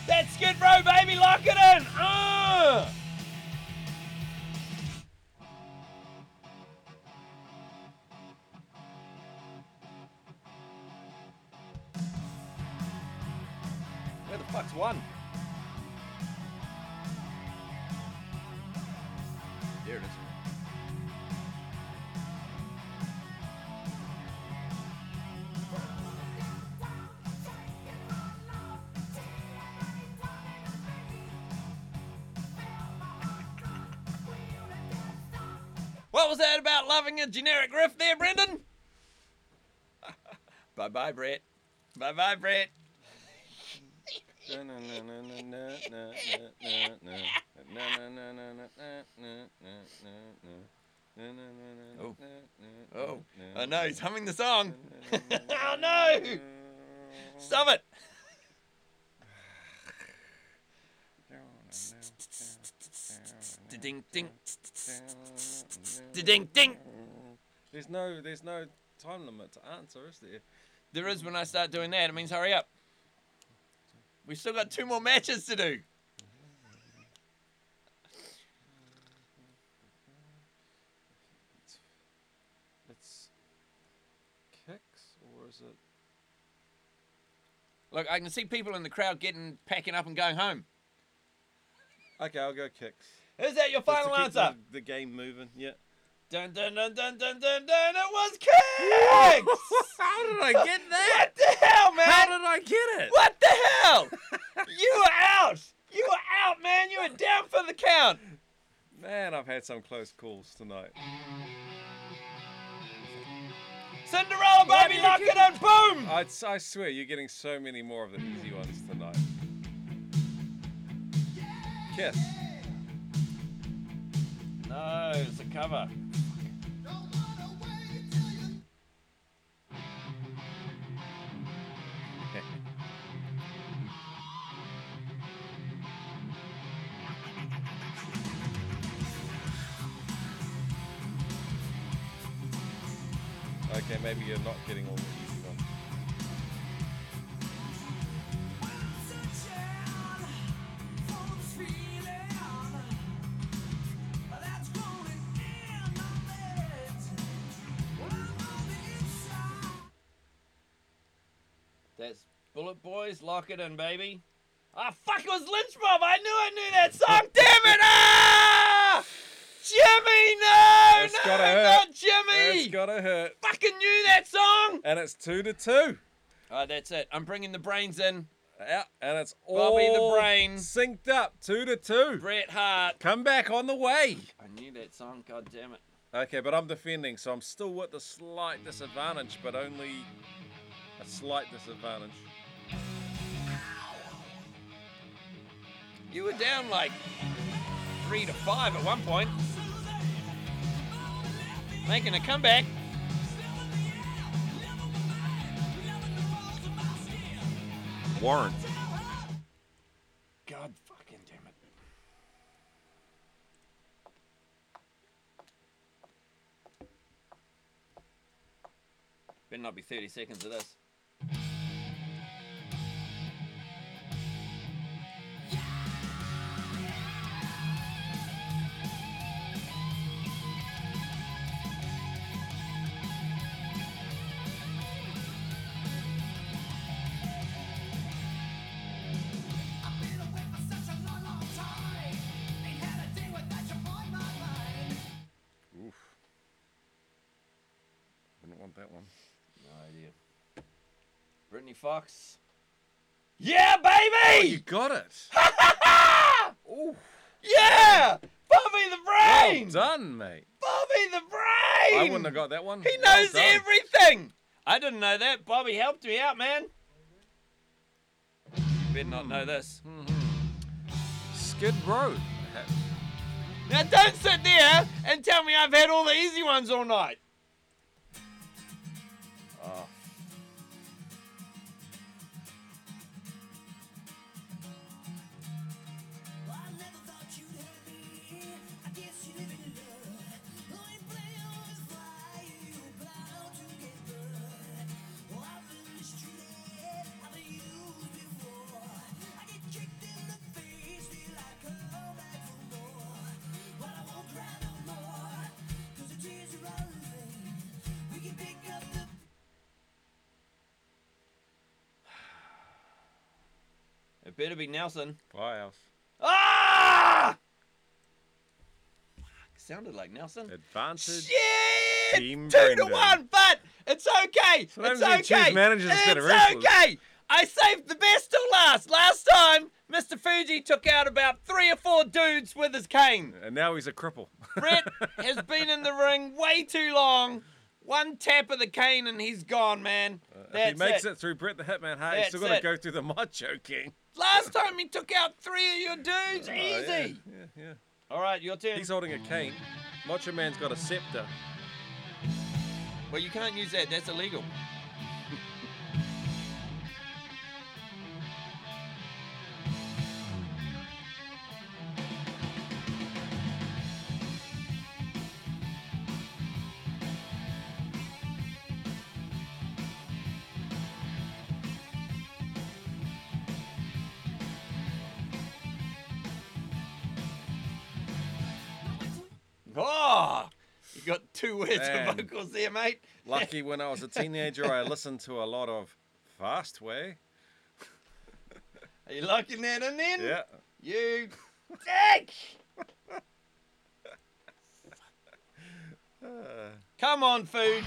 That's Skid Row, baby. Lock it in. Uh! That loving a generic riff there, Brendan? bye bye, Bret. Bye bye, Bret. Oh, oh, I know he's humming the song. oh no! Stop it. Ding ding. Ding ding. There's no, there's no time limit to answer, is there? There is when I start doing that. It means hurry up. We've still got two more matches to do. It's Kix, or is it? Look, I can see people in the crowd getting packing up and going home. Okay, I'll go Kix. Is that your Just to final keep answer? The, the game moving. Yeah. Dun dun dun dun dun dun dun. It was Kix. How did I get that? what the hell, man? How did I get it? What the hell? you were out. You were out, man. You were down for the count. Man, I've had some close calls tonight. Cinderella, baby, lock it and boom. I, I swear, you're getting so many more of the easy ones tonight. Kiss. No, it's a cover. Okay, maybe you're not getting all the easy ones. That's Bulletboys, lock it in, baby. Ah, fuck, it was Lynch Mob. I knew I knew that song. Damn it! Ah! Jimmy, no! It's no, gotta hurt. not Jimmy! It's gotta hurt. Fucking knew that song! And it's two to two. Alright, that's it. I'm bringing the brains in. Yeah, and it's Bobby the all Brain. synced up. Two to two. Bret Hart. Come back on the way. I knew that song, god damn it. Okay, but I'm defending, so I'm still with the slight disadvantage, but only a slight disadvantage. You were down like three to five at one point. Making a comeback. Warrant. God fucking damn it. Better not be 30 seconds of this. Britny Fox. Yeah, baby! Oh, you got it. Ooh. Yeah! Bobby the Well Brain! done, mate. Bobby the Brain! I wouldn't have got that one. He Well knows done. everything! I didn't know that. Bobby helped me out, man. You better not know this. Mm-hmm. Skid Row. Now don't sit there and tell me I've had all the easy ones all night. Oh. Be Nelson. Why else? Ah! Sounded like Nelson. Advantage. Shit! Team Two Brendan. to one, but it's okay. Sometimes it's okay. managers it's okay. I saved the best till last. Last time, Mr. Fuji took out about three or four dudes with his cane. And now he's a cripple. Bret has been in the ring way too long. One tap of the cane and he's gone, man. if That's he makes it. it. through Bret the Hitman That's still got to go through the Macho King. Last time he took out three of your dudes. Oh, Easy. yeah, yeah, yeah. All right, your turn. He's holding a cane. Macho Man's got a scepter. Well, you can't use that. That's illegal. Two words Man. of vocals there, mate. Lucky when I was a teenager, I listened to a lot of Fastway. Are you locking that in then? Yeah. You dick! Come on, Fuge.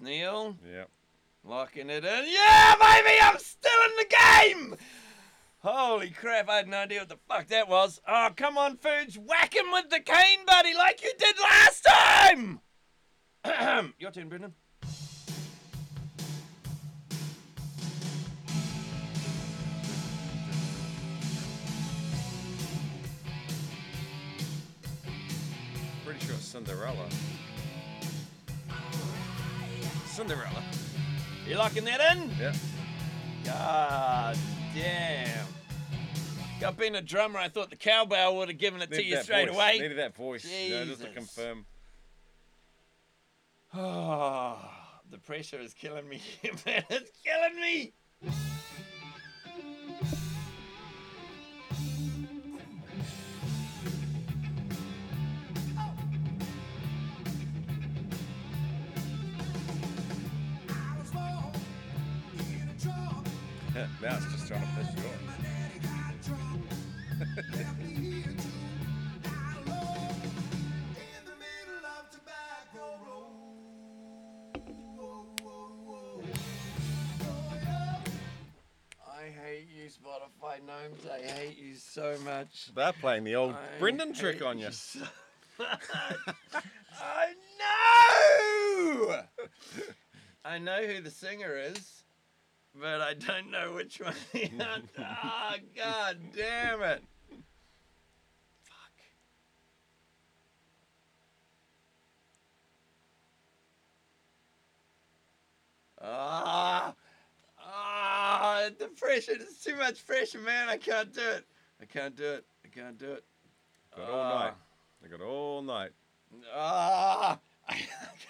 Neil Yeah. locking it in. Yeah, baby, I'm still in the game. Holy crap, I had no idea what the fuck that was. Oh, come on, Fuge. Whack him with the cane, buddy, like you did last time. Your turn, Brendan. Pretty sure it's Cinderella. Cinderella. You locking that in? Yeah. God damn. Got being a drummer, I thought the cowbell would have given it to you that straight voice. away. Needed that voice. Yeah, just to Jesus. confirm. Oh, the pressure is killing me. Man, it's killing me. Much. They're playing the old I Brendan trick on you. so I know. I know who the singer is, but I don't know which one. Ah, god damn it! Fuck. Ah, ah, the pressure. It's too much pressure, man. I can't do it. I can't do it. I can't do it. Got all Ah. night. I got all night. Ah, I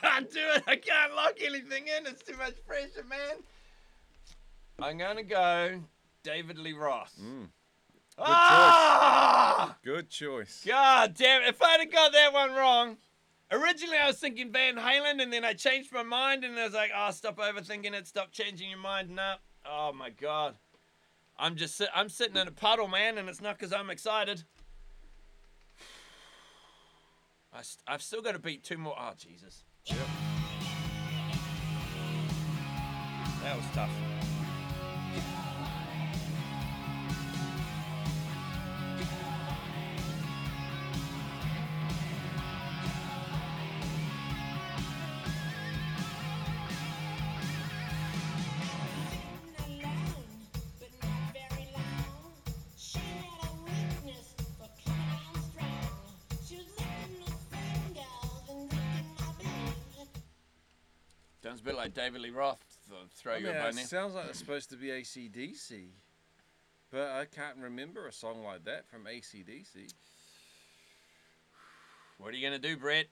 can't do it. I can't lock anything in. It's too much pressure, man. I'm gonna go David Lee Roth. Mm. ah! Good choice. God damn! It. If I'd have got that one wrong, originally I was thinking Van Halen, and then I changed my mind, and I was like, "Oh, stop overthinking it. Stop changing your mind." No. Oh my God. I'm just sit- I'm sitting in a puddle, man, and it's not because I'm excited. I st- I've still got to beat two more. Oh Jesus. Yep. That was tough. David Lee Roth. Th- Throw I you mean, a it bone there. sounds like it's supposed to be ACDC. But I can't remember a song like that from ACDC. What are you gonna do, Bret?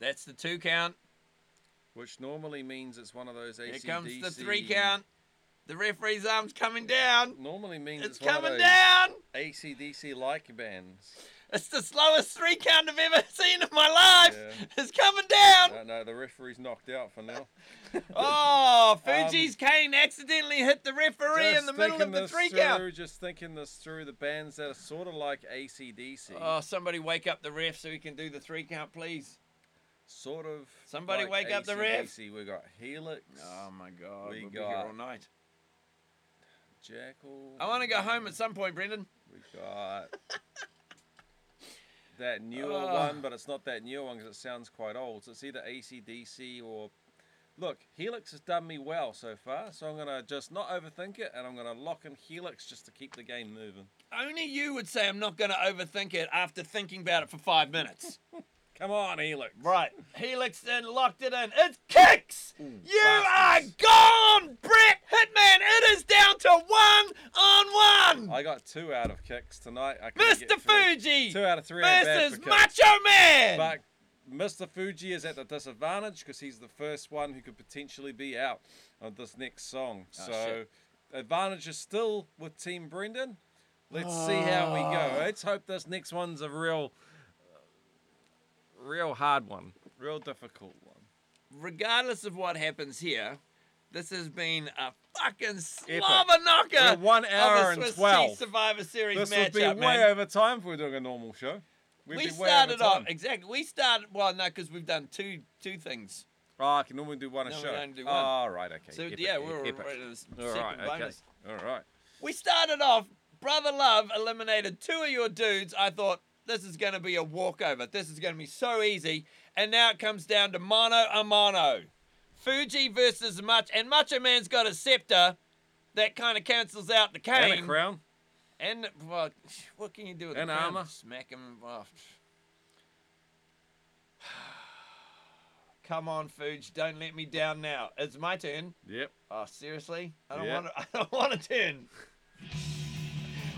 That's the two count. Which normally means it's one of those ACDC. Here comes the three count. The referee's arm's coming down. Normally means It's it's, one of coming those down. ACDC like bands. It's the slowest three count I've ever seen in my life. Yeah. It's coming down. No, no, the referee's knocked out for now. Oh, Fuji's um, cane accidentally hit the referee in the middle of the three through, count. Just thinking this through, the bands that are sort of like ACDC. Oh, somebody wake up the ref so he can do the three count, please. sort of. Somebody like wake up the ref. We got Helix, Oh my God, We we'll be here all night. Jackyl. I want to go home at some point, Brendan. We got that newer Oh. one, but it's not that newer one because it sounds quite old. So it's either ACDC or look, Helix has done me well so far, so I'm gonna just not overthink it, and I'm gonna lock in Helix just to keep the game moving. Only you would say I'm not going to overthink it after thinking about it for five minutes. Come on, Helix. right. Helix then locked it in. It's Kix! you bastards. are gone, Bret Hitman! It is down to one on one! I got two out of kicks tonight. I Mr. Fuji Two out of three versus. Macho Man! But Mr. Fuji is at the disadvantage because he's the first one who could potentially be out on this next song. Oh, so shit. advantage is still with Team Brendan. Let's see how we Ah. go. Let's hope this next one's a real, real hard one, real difficult one. regardless of what happens here, this has been a fucking Epic. slobber knocker. We're one of hour a and 12. Cheese Survivor Series This matchup, would be man. way over time if we were doing a normal show. We'd we be way started over off exactly. We started well, no, because we've done two two things. Oh, I can normally do one a No, we show. only do one. Oh, right, okay. So Epic, yeah, we're epic. right at the All second right, okay. bonus. All right. We started off. Brother Love eliminated two of your dudes. I thought this is going to be a walkover. This is going to be so easy. And now it comes down to mano a mano. Fuji versus Much, and Macho Man's got a scepter that kind of cancels out the cane. And a crown. And well, what can you do with that? And the crown? armor. Smack him off. Come on, Fuge, don't let me down now. It's my turn. Yep. Oh, seriously? I don't Yeah. want to. I don't want to turn.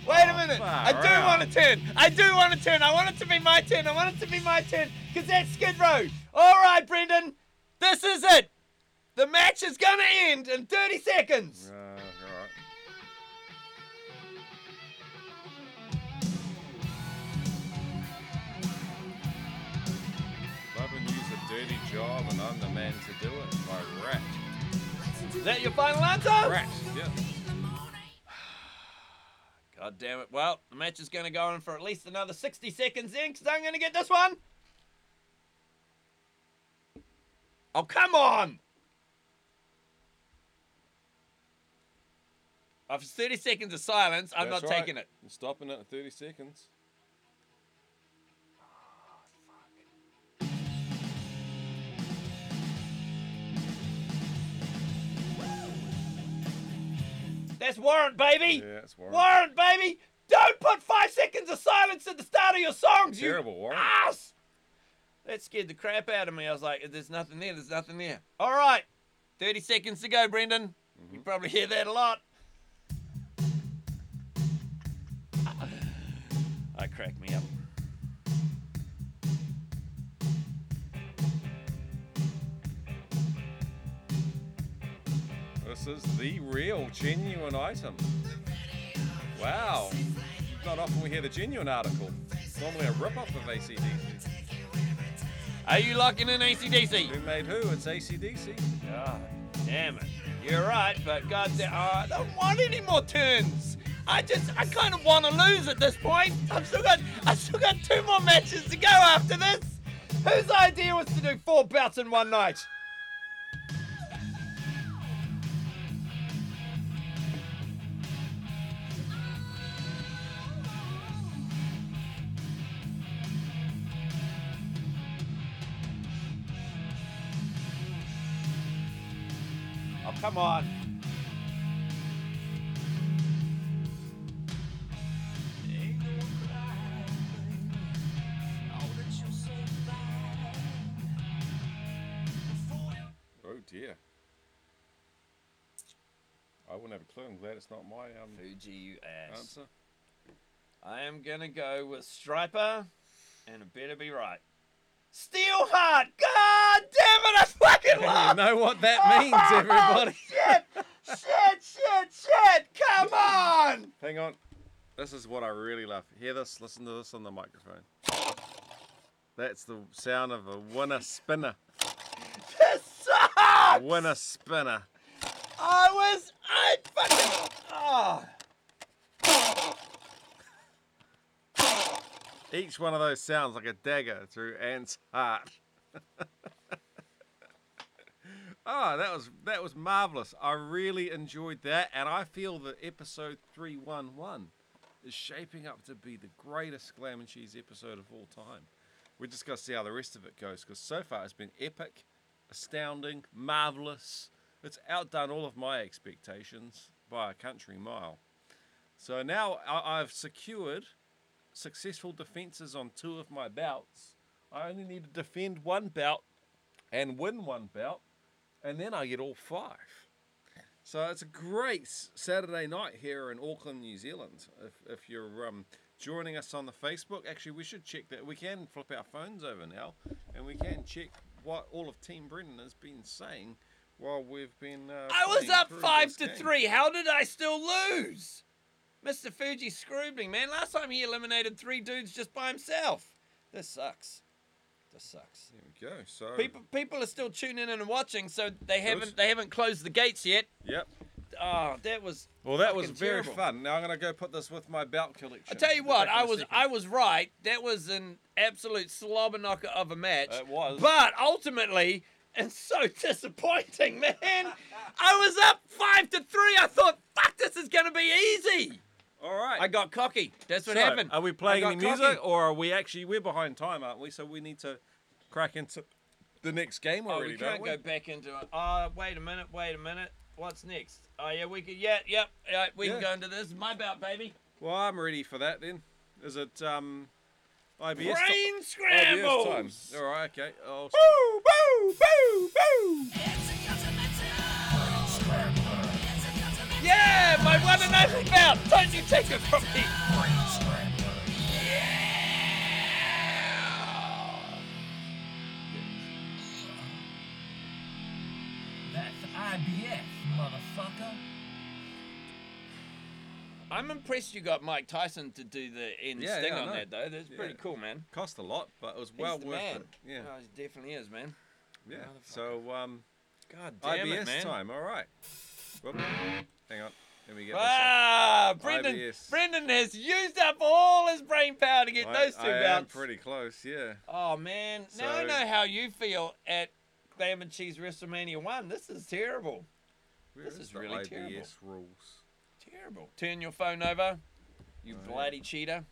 Wait a minute. I do out. want to turn. I do want to turn. I want it to be my turn. I want it to be my turn because that's Skid Row. All right, Brendan. This is it. The match is gonna end in 30 seconds. Uh, all right. And use a dirty job, and I'm the man to do it. By Ratt. Is that your final answer? Ratt. Yeah. God damn it. Well, the match is going to go on for at least another 60 seconds then, because I'm going to get this one. Oh, come on! After 30 seconds of silence, I'm That's not right. taking it. I'm stopping it in 30 seconds. That's Warrant, baby! Yeah, it's Warren. Warrant, baby! Don't put five seconds of silence at the start of your songs, you Terrible, Warrant. ass! That scared the crap out of me. I was like, there's nothing there, there's nothing there. All right, 30 seconds to go, Brendan. Mm-hmm. You probably hear that a lot. I crack me up. This is the real, genuine item. Wow. Not often we hear the genuine article. It's normally a rip-off of ACDC. Are you locking in ACDC? Who made who? It's ACDC. God ah, damn it. You're right, but God damn, I don't want any more turns. I just, I kind of want to lose at this point. I've still got, I've still got two more matches to go after this. Whose idea was to do four bouts in one night? Come on. Oh dear. I wouldn't have a clue. I'm glad it's not my um, Fuji, you ass. answer. I am gonna go with Stryper, and it better be right. Steelheart! God damn it! I fucking love. you know what that means, oh, everybody. shit! shit! Shit! Shit! Come on! Hang on. This is what I really love. Hear this? Listen to this on the microphone. That's the sound of a winner spinner. This sucks! Winner spinner. I was. I fucking. Oh. Each one of those sounds like a dagger through Ant's heart. oh, that was that was marvelous. I really enjoyed that, and I feel that episode three one one is shaping up to be the greatest Glam and Cheese episode of all time. We're just to see how the rest of it goes, because so far it's been epic, astounding, marvelous. It's outdone all of my expectations by a country mile. So now I've secured successful defenses on two of my bouts. I only need to defend one bout and win one bout, and then I get all five. So it's a great Saturday night here in Auckland, New Zealand. If, if you're um, joining us on the Facebook, actually, we should check that. We can flip our phones over now, and we can check what all of Team Brendan has been saying while we've been. Uh, I was up five to game. three. How did I still lose? Mr. Fuji screwed me, man. Last time he eliminated three dudes just by himself. This sucks. This sucks. There we go. So People people are still tuning in and watching, so they haven't they haven't closed the gates yet. Yep. Oh, that was Well, that was very terrible. fun. Now I'm gonna go put this with my belt collection. I tell you what, I was. I was right. That was an absolute slobber knocker of a match. It was. But ultimately, and so disappointing, man. I was up five to three. I thought, fuck, this is gonna be easy. All right. I got cocky. That's what So, happened. Are we playing any music, cocky. or are we actually we're behind time, aren't we? So we need to crack into the next game Oh, already, we don't can't we? go back into it. Oh, wait a minute, wait a minute. What's next? Oh yeah, we could. Yeah, yep. Yeah, we Yeah. can go into this. My bout, baby. Well, I'm ready for that then. Is it um, IBS? Brain IBS scrambles. time. All right. Okay. Oh, Boo, boo, boo, boo. Yeah, my one and only bout. Don't you take it from me. That's IBF, motherfucker. I'm impressed you got Mike Tyson to do the end Yeah, sting yeah, I on know. that though. That's pretty Yeah. cool, man. cost a lot, but it was He's well the worth man. it. Yeah. Oh, he definitely is, man. Yeah. So um, God damn IBS it, man. time. All right. Whoop. Hang on. Let me get Ah, Brendan. IBS. Brendan has used up all his brain power to get I, those two I am pretty close. Yeah. Oh man, now I know how you feel at Glam and Cheese WrestleMania One. This is terrible. This is is really IBS terrible. IBS rules? Terrible. Turn your phone over, you Oh, yeah. bloody cheater.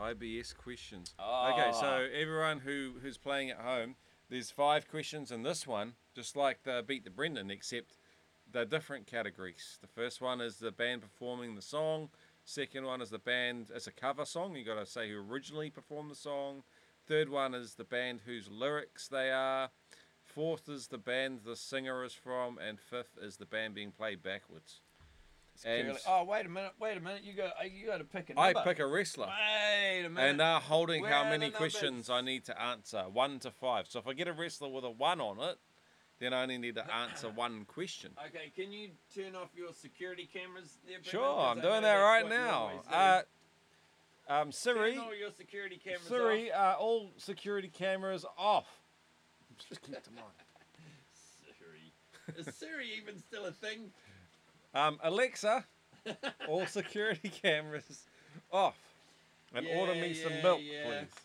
IBS questions. Oh. Okay, so everyone who who's playing at home, there's five questions in this one, just like the Beat the Brendan, except they're different categories. The first one is the band performing the song. Second one is the band as a cover song. You got to say who originally performed the song. Third one is the band whose lyrics they are. Fourth is the band the singer is from, and fifth is the band being played backwards. Oh wait a minute, wait a minute. You got uh, you got to pick a number. I pick a wrestler. Wait a minute. And they're holding Where how many the questions I need to answer. One to five. So if I get a wrestler with a one on it, then I only need to answer one question. Okay, can you turn off your security cameras there, Brendan? Sure, I'm doing that right now. Uh, um, Siri, Turn all your security cameras Siri, off. uh, all security cameras off. Just keep them on. Siri. Is Siri even still a thing? Um, Alexa, all security cameras off. And order me some milk, yeah. please.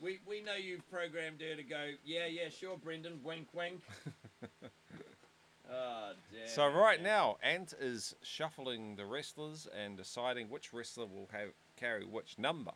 We we know you've programmed her to go. Yeah, yeah, sure, Brendan. Wink, wink. oh, damn. So right now, Ant is shuffling the wrestlers and deciding which wrestler will have carry which number,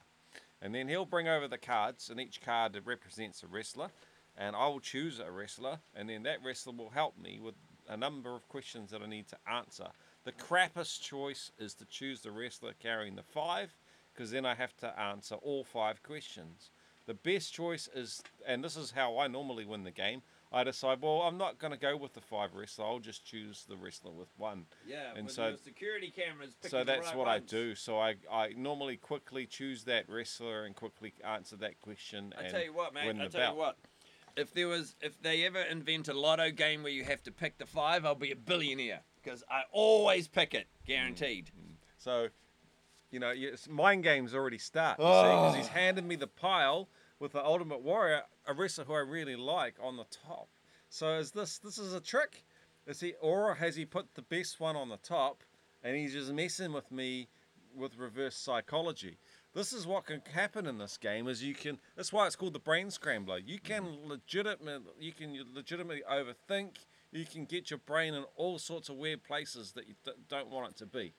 and then he'll bring over the cards, and each card represents a wrestler, and I will choose a wrestler, and then that wrestler will help me with a number of questions that I need to answer. The crappest choice is to choose the wrestler carrying the five, because then I have to answer all five questions. The best choice is, and this is how I normally win the game. I decide, well, I'm not going to go with the five wrestler. I'll just choose the wrestler with one. Yeah, and so- security cameras. So that's right what ones. I do. So I, I normally quickly choose that wrestler and quickly answer that question. I tell you what, man. I tell bout. you what. If there was, if they ever invent a lotto game where you have to pick the five, I'll be a billionaire because I always pick it, mm, guaranteed. Mm. So, you know, yes, mind games already start. Because Oh. he's handed me the pile with the Ultimate Warrior, a wrestler who I really like, on the top. So is this this is a trick? Is he or has he put the best one on the top, and he's just messing with me with reverse psychology? This is what can happen in this game. Is you can. That's why it's called the brain scrambler. You mm-hmm. can legitimate. You can legitimately overthink. You can get your brain in all sorts of weird places that you don't want it to be.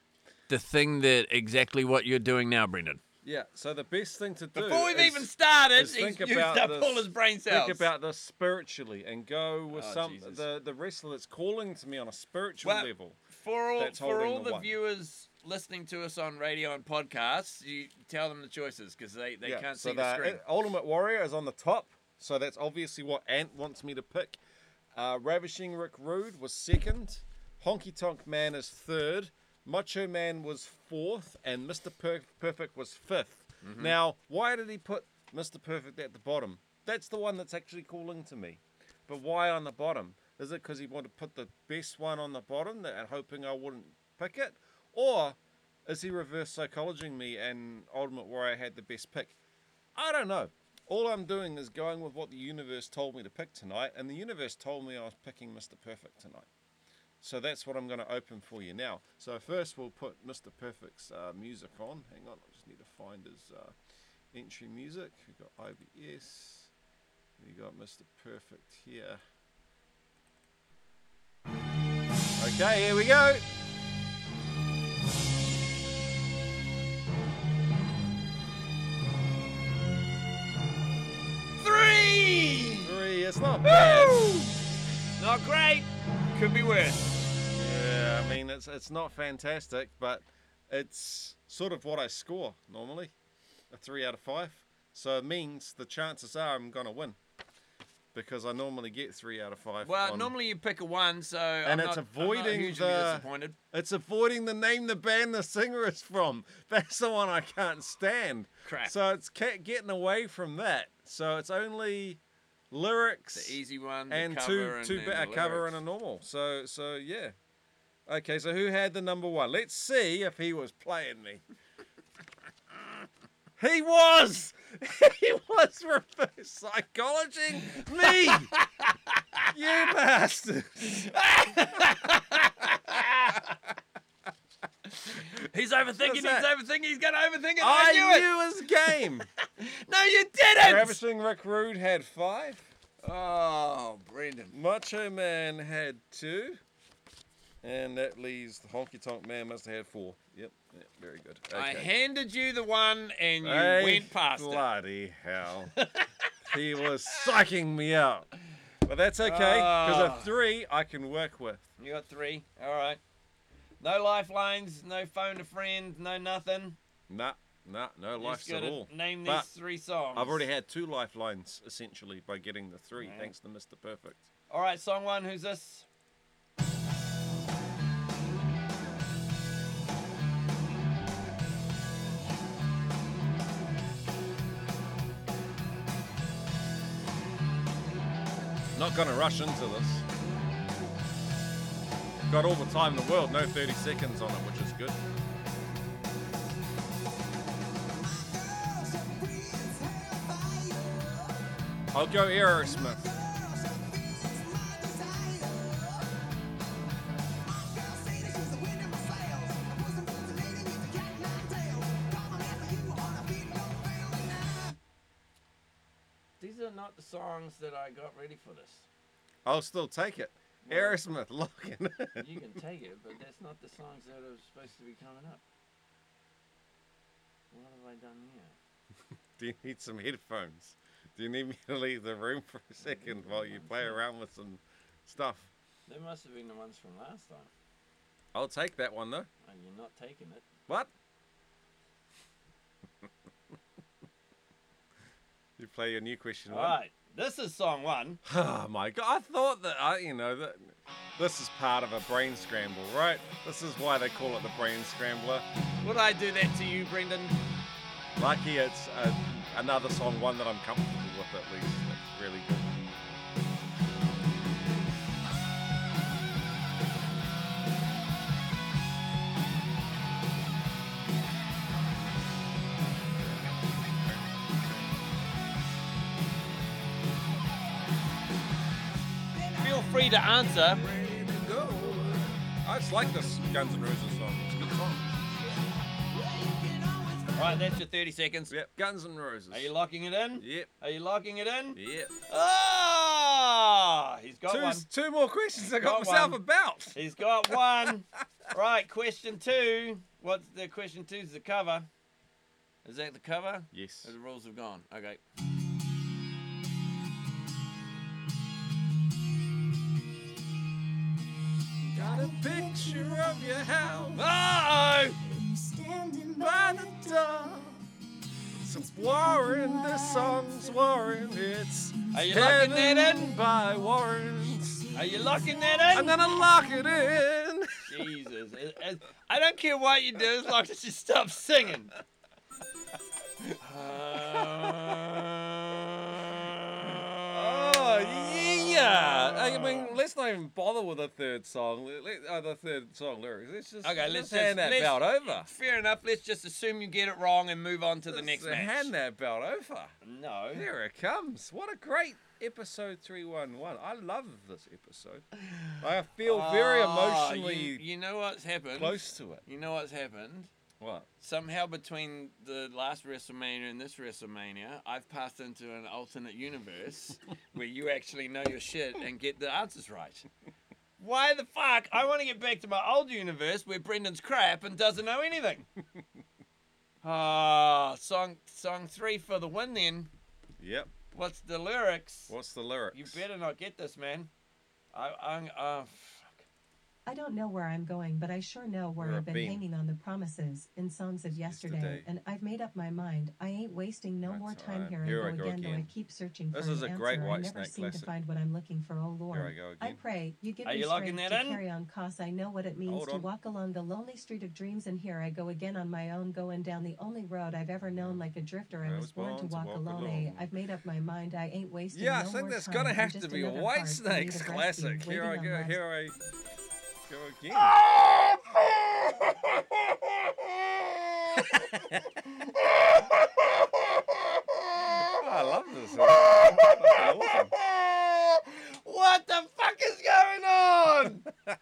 The thing that exactly what you're doing now, Brendan. Yeah. So the best thing to do Before we've is- even started, is he's think used up this- all his brain cells. Think about this spiritually and go with Oh, some Jesus. the the wrestler that's calling to me on a spiritual Well, level. for all for all the the viewers listening to us on radio and podcasts, you tell them the choices because they, they yeah. can't so see the screen. uh, Ultimate Warrior is on the top, so that's obviously what Ant wants me to pick. Uh, Ravishing Rick Rude was second. Honky Tonk Man is third. Macho Man was fourth, and Mr. Per- Perfect was 5th Mm-hmm. Now, why did he put Mr. Perfect at the bottom? That's the one that's actually calling to me. But why on the bottom? Is it because he wanted to put the best one on the bottom that, and hoping I wouldn't pick it? Or is he reverse psychologizing me and Ultimate Warrior had the best pick? I don't know. All I'm doing is going with what the universe told me to pick tonight, and the universe told me I was picking Mr. Perfect tonight. So that's what I'm going to open for you now. So first we'll put Mr. Perfect's uh, music on. Hang on, I just need to find his uh, entry music. We've got IBS. We got Mr. Perfect here. Okay, here we go. Three! Three. It's not bad. Not great. Could be worse. Mean it's it's not fantastic, but it's sort of what I score normally, a three out of five. So it means the chances are I'm gonna win because I normally get three out of five. Well, on- normally you pick a one, so And I'm it's not, avoiding the- disappointed. it's avoiding the name the band the singer is from. That's the one I can't stand. Crap. So it's getting away from that. So it's only lyrics The easy one, and cover, two two then bit a the cover and a normal. So so yeah. Okay, so who had the number one? Let's see if he was playing me. he was. He was reverse psychology me. you bastard. He's overthinking. He's that? overthinking. He's gonna overthink it. I, I knew it. knew his game. No, you didn't. Ravishing Rick Rude had five. Oh, Brendan. Macho Man had two. And that leaves the Honky Tonk Man must have had four. Yep, yep very good. I handed you the one, and you went past it. bloody hell. he was psyching me out. But that's okay, because Ah. a three I can work with. You got three. All right. No lifelines. No phone a friend. No nothing. Nah, nah, no life at all. Name But these three songs. I've already had two lifelines, essentially, by getting the three, Right. thanks to Mr. Perfect. All right, song one. Who's this? Not going to rush into this. Got all the time in the world, no 30 seconds on it, which is good. I'll go Aerosmith. The songs that I got ready for this. I'll still take it. Aerosmith, lock in. You can take it, but that's not the songs that are supposed to be coming up. What have I done here? Do you need some headphones? Do you need me to leave the room for a second while you play around with some stuff? They must have been the ones from last time. I'll take that one though. And you're not taking it. What? Play your new question All one. right, this is song one. Oh my god! I thought that I, you know, that this is part of a brain scramble, right? This is why they call it the brain scrambler. Would I do that to you, Brendan? Lucky it's a, another song, one that I'm comfortable with at least. That's really good. To answer. I just like this Guns N' Roses song. It's a good song. Right, that's your 30 seconds. Yep, Guns N' Roses. Are you locking it in? Yep, Are you locking it in? yep. Ah, he's got Two, one. two more questions I got, Got myself one. about. He's got one. right, question two. What's the question two? Is the cover. Is that the cover? Yes. Or the rules have gone. Okay. Got a picture of your house Oh! Standing by the door. It's Warrant, this song's Warrant. It's Are you locking that in? by Warrant's. Are you locking that in? I'm gonna lock it in. Jesus. It- it- I don't care what you do as long as you stop singing. Oh yeah! I mean, let's not even bother with the third song. Let, uh, the third song lyrics. Let's just Okay, let's let's hand that let's- belt over. Fair enough. Let's just assume you get it wrong and move on to the Let's next match. hand that belt over. No. Here it comes. What a great episode 311. I love this episode. I feel very Oh, emotionally You, you know what's happened? close to it. You know what's happened? What? Somehow between the last WrestleMania and this WrestleMania, I've passed into an alternate universe where you actually know your shit and get the answers right. Why the fuck? I want to get back to my old universe where Brendan's crap and doesn't know anything. Ah, song song three for the win then. Yep. What's the lyrics? What's the lyrics? You better not get this, man. I, I'm, uh, I don't know where I'm going, but I sure know where You're I've been bean. hanging on the promises in songs of yesterday, and I've made up my mind. I ain't wasting no That's more time right. here. Here I I go go again, though I keep searching This for is an a great answer. I never seem classic. to find what I'm looking for. Oh Lord, Here I go I pray you give Are me you strength to in? carry on, cause I know what it means Hold to on. walk along the lonely street of dreams, and here I go again on my own, going down the only road I've ever known like a drifter. I was born to walk alone. eh? I've made up my mind. I ain't wasting Yeah, I no think more that's gonna have to be a Whitesnake's classic. Here I go. Here I go again. Oh, I love this. Awesome. What the fuck is going on?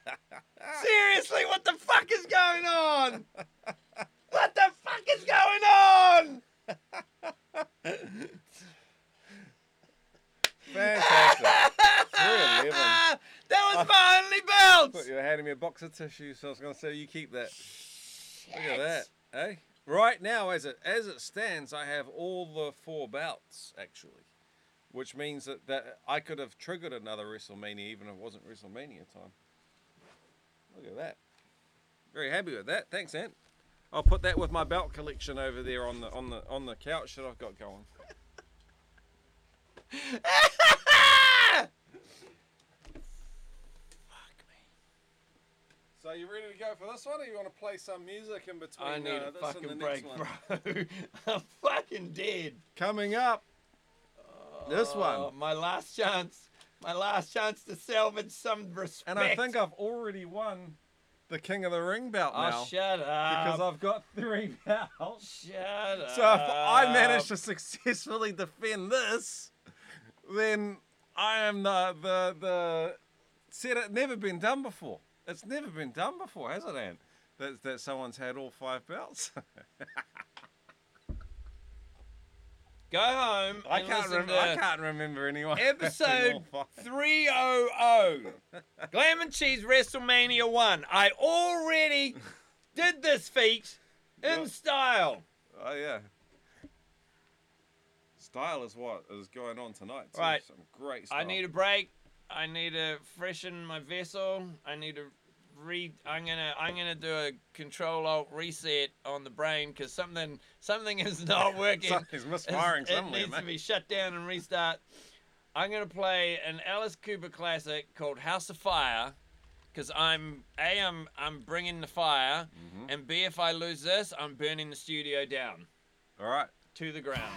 Seriously, what the fuck is going on? What the fuck is going on? Fantastic. 311. Was only bounce. Thought you were handing me a box of tissues, so I was going to say you keep that. Look at that, eh? Right now, as it as it stands, I have all the four bouts actually, which means that, that I could have triggered another WrestleMania even if it wasn't WrestleMania time. Look at that. Very happy with that. Thanks, Ant. I'll put that with my belt collection over there on the on the on the couch that I've got going. So you ready to go for this one, or you want to play some music in between I need uh, a this fucking and the next break, one? bro. I'm fucking dead. Coming up, this one. my last chance. My last chance to salvage some respect. and I think I've already won the King of the Ring belt Oh, now shut up. because I've got three belts. Shut up. So if I manage to successfully defend this, then I am the the the said it never been done before. It's never been done before, has it, Ant? That that someone's had all five belts. Go home. I can't remember. I can't remember anyone. Episode all five. 300. Glam and Cheese WrestleMania 1. I already did this feat in style. Oh yeah. Style is what is going on tonight. Too. Right. Some great stuff. I need a break. I need to freshen my vessel. I need to re I'm gonna I'm gonna do a control alt reset on the brain because something something is not working. Something's misfiring It's- somewhere, It needs to be shut down and restart. I'm gonna play an Alice Cooper classic called House of Fire. Because I'm a I'm I'm bringing the fire, Mm-hmm. and b if I lose this, I'm burning the studio down All right. to the ground.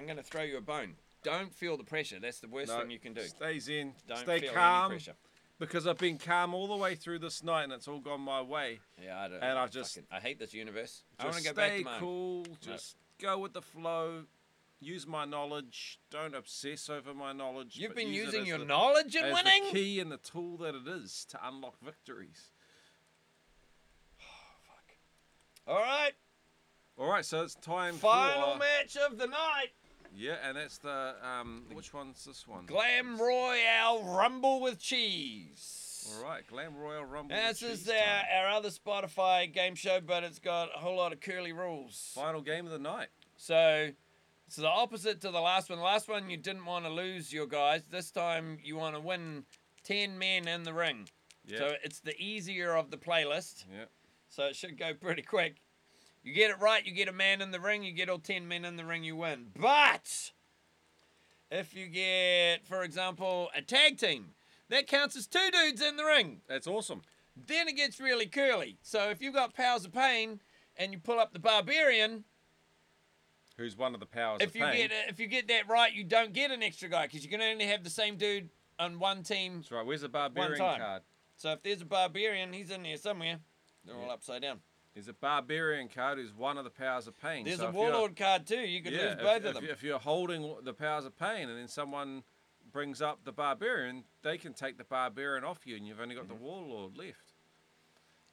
I'm going to throw you a bone. Don't feel the pressure. That's the worst No, thing you can do. Stay zen. Don't stay feel calm. any pressure. Because I've been calm all the way through this night and it's all gone my way. Yeah, I don't. And I just- fucking, I hate this universe. I want to go stay back to mine. cool. Just go with the flow. Use my knowledge. Don't obsess over my knowledge. You've been using your the- knowledge in winning. the key and the tool that it is to unlock victories. All right, All right, so it's time final for Final match of the night: yeah, and that's the um. Which one's this one? Glam Royale Rumble with Cheese. All right, Glam Royal Rumble. And with This is our, our other Spotify game show, but it's got a whole lot of curly rules. final game of the night. So it's the opposite to the last one. The last one you didn't want to lose your guys. This time you want to win ten men in the ring. Yeah. So it's the easier of the playlist. yeah. So it should go pretty quick. You get it right, you get a man in the ring. You get all ten men in the ring, you win. But if you get, for example, a tag team, that counts as two dudes in the ring. That's awesome. Then it gets really curly. So if you've got Powers of Pain and you pull up the Barbarian, Who's one of the powers if of you pain? get if you get that right, you don't get an extra guy because you can only have the same dude on one team. That's right. Where's the barbarian card? So if there's a Barbarian, he's in there somewhere. They're all upside down. There's a barbarian card who's one of the powers of pain. There's so a Warlord card too. You could yeah, lose both if, of them. If you're holding the powers of pain and then someone brings up the barbarian, they can take the barbarian off you and you've only got Mm-hmm. the warlord left.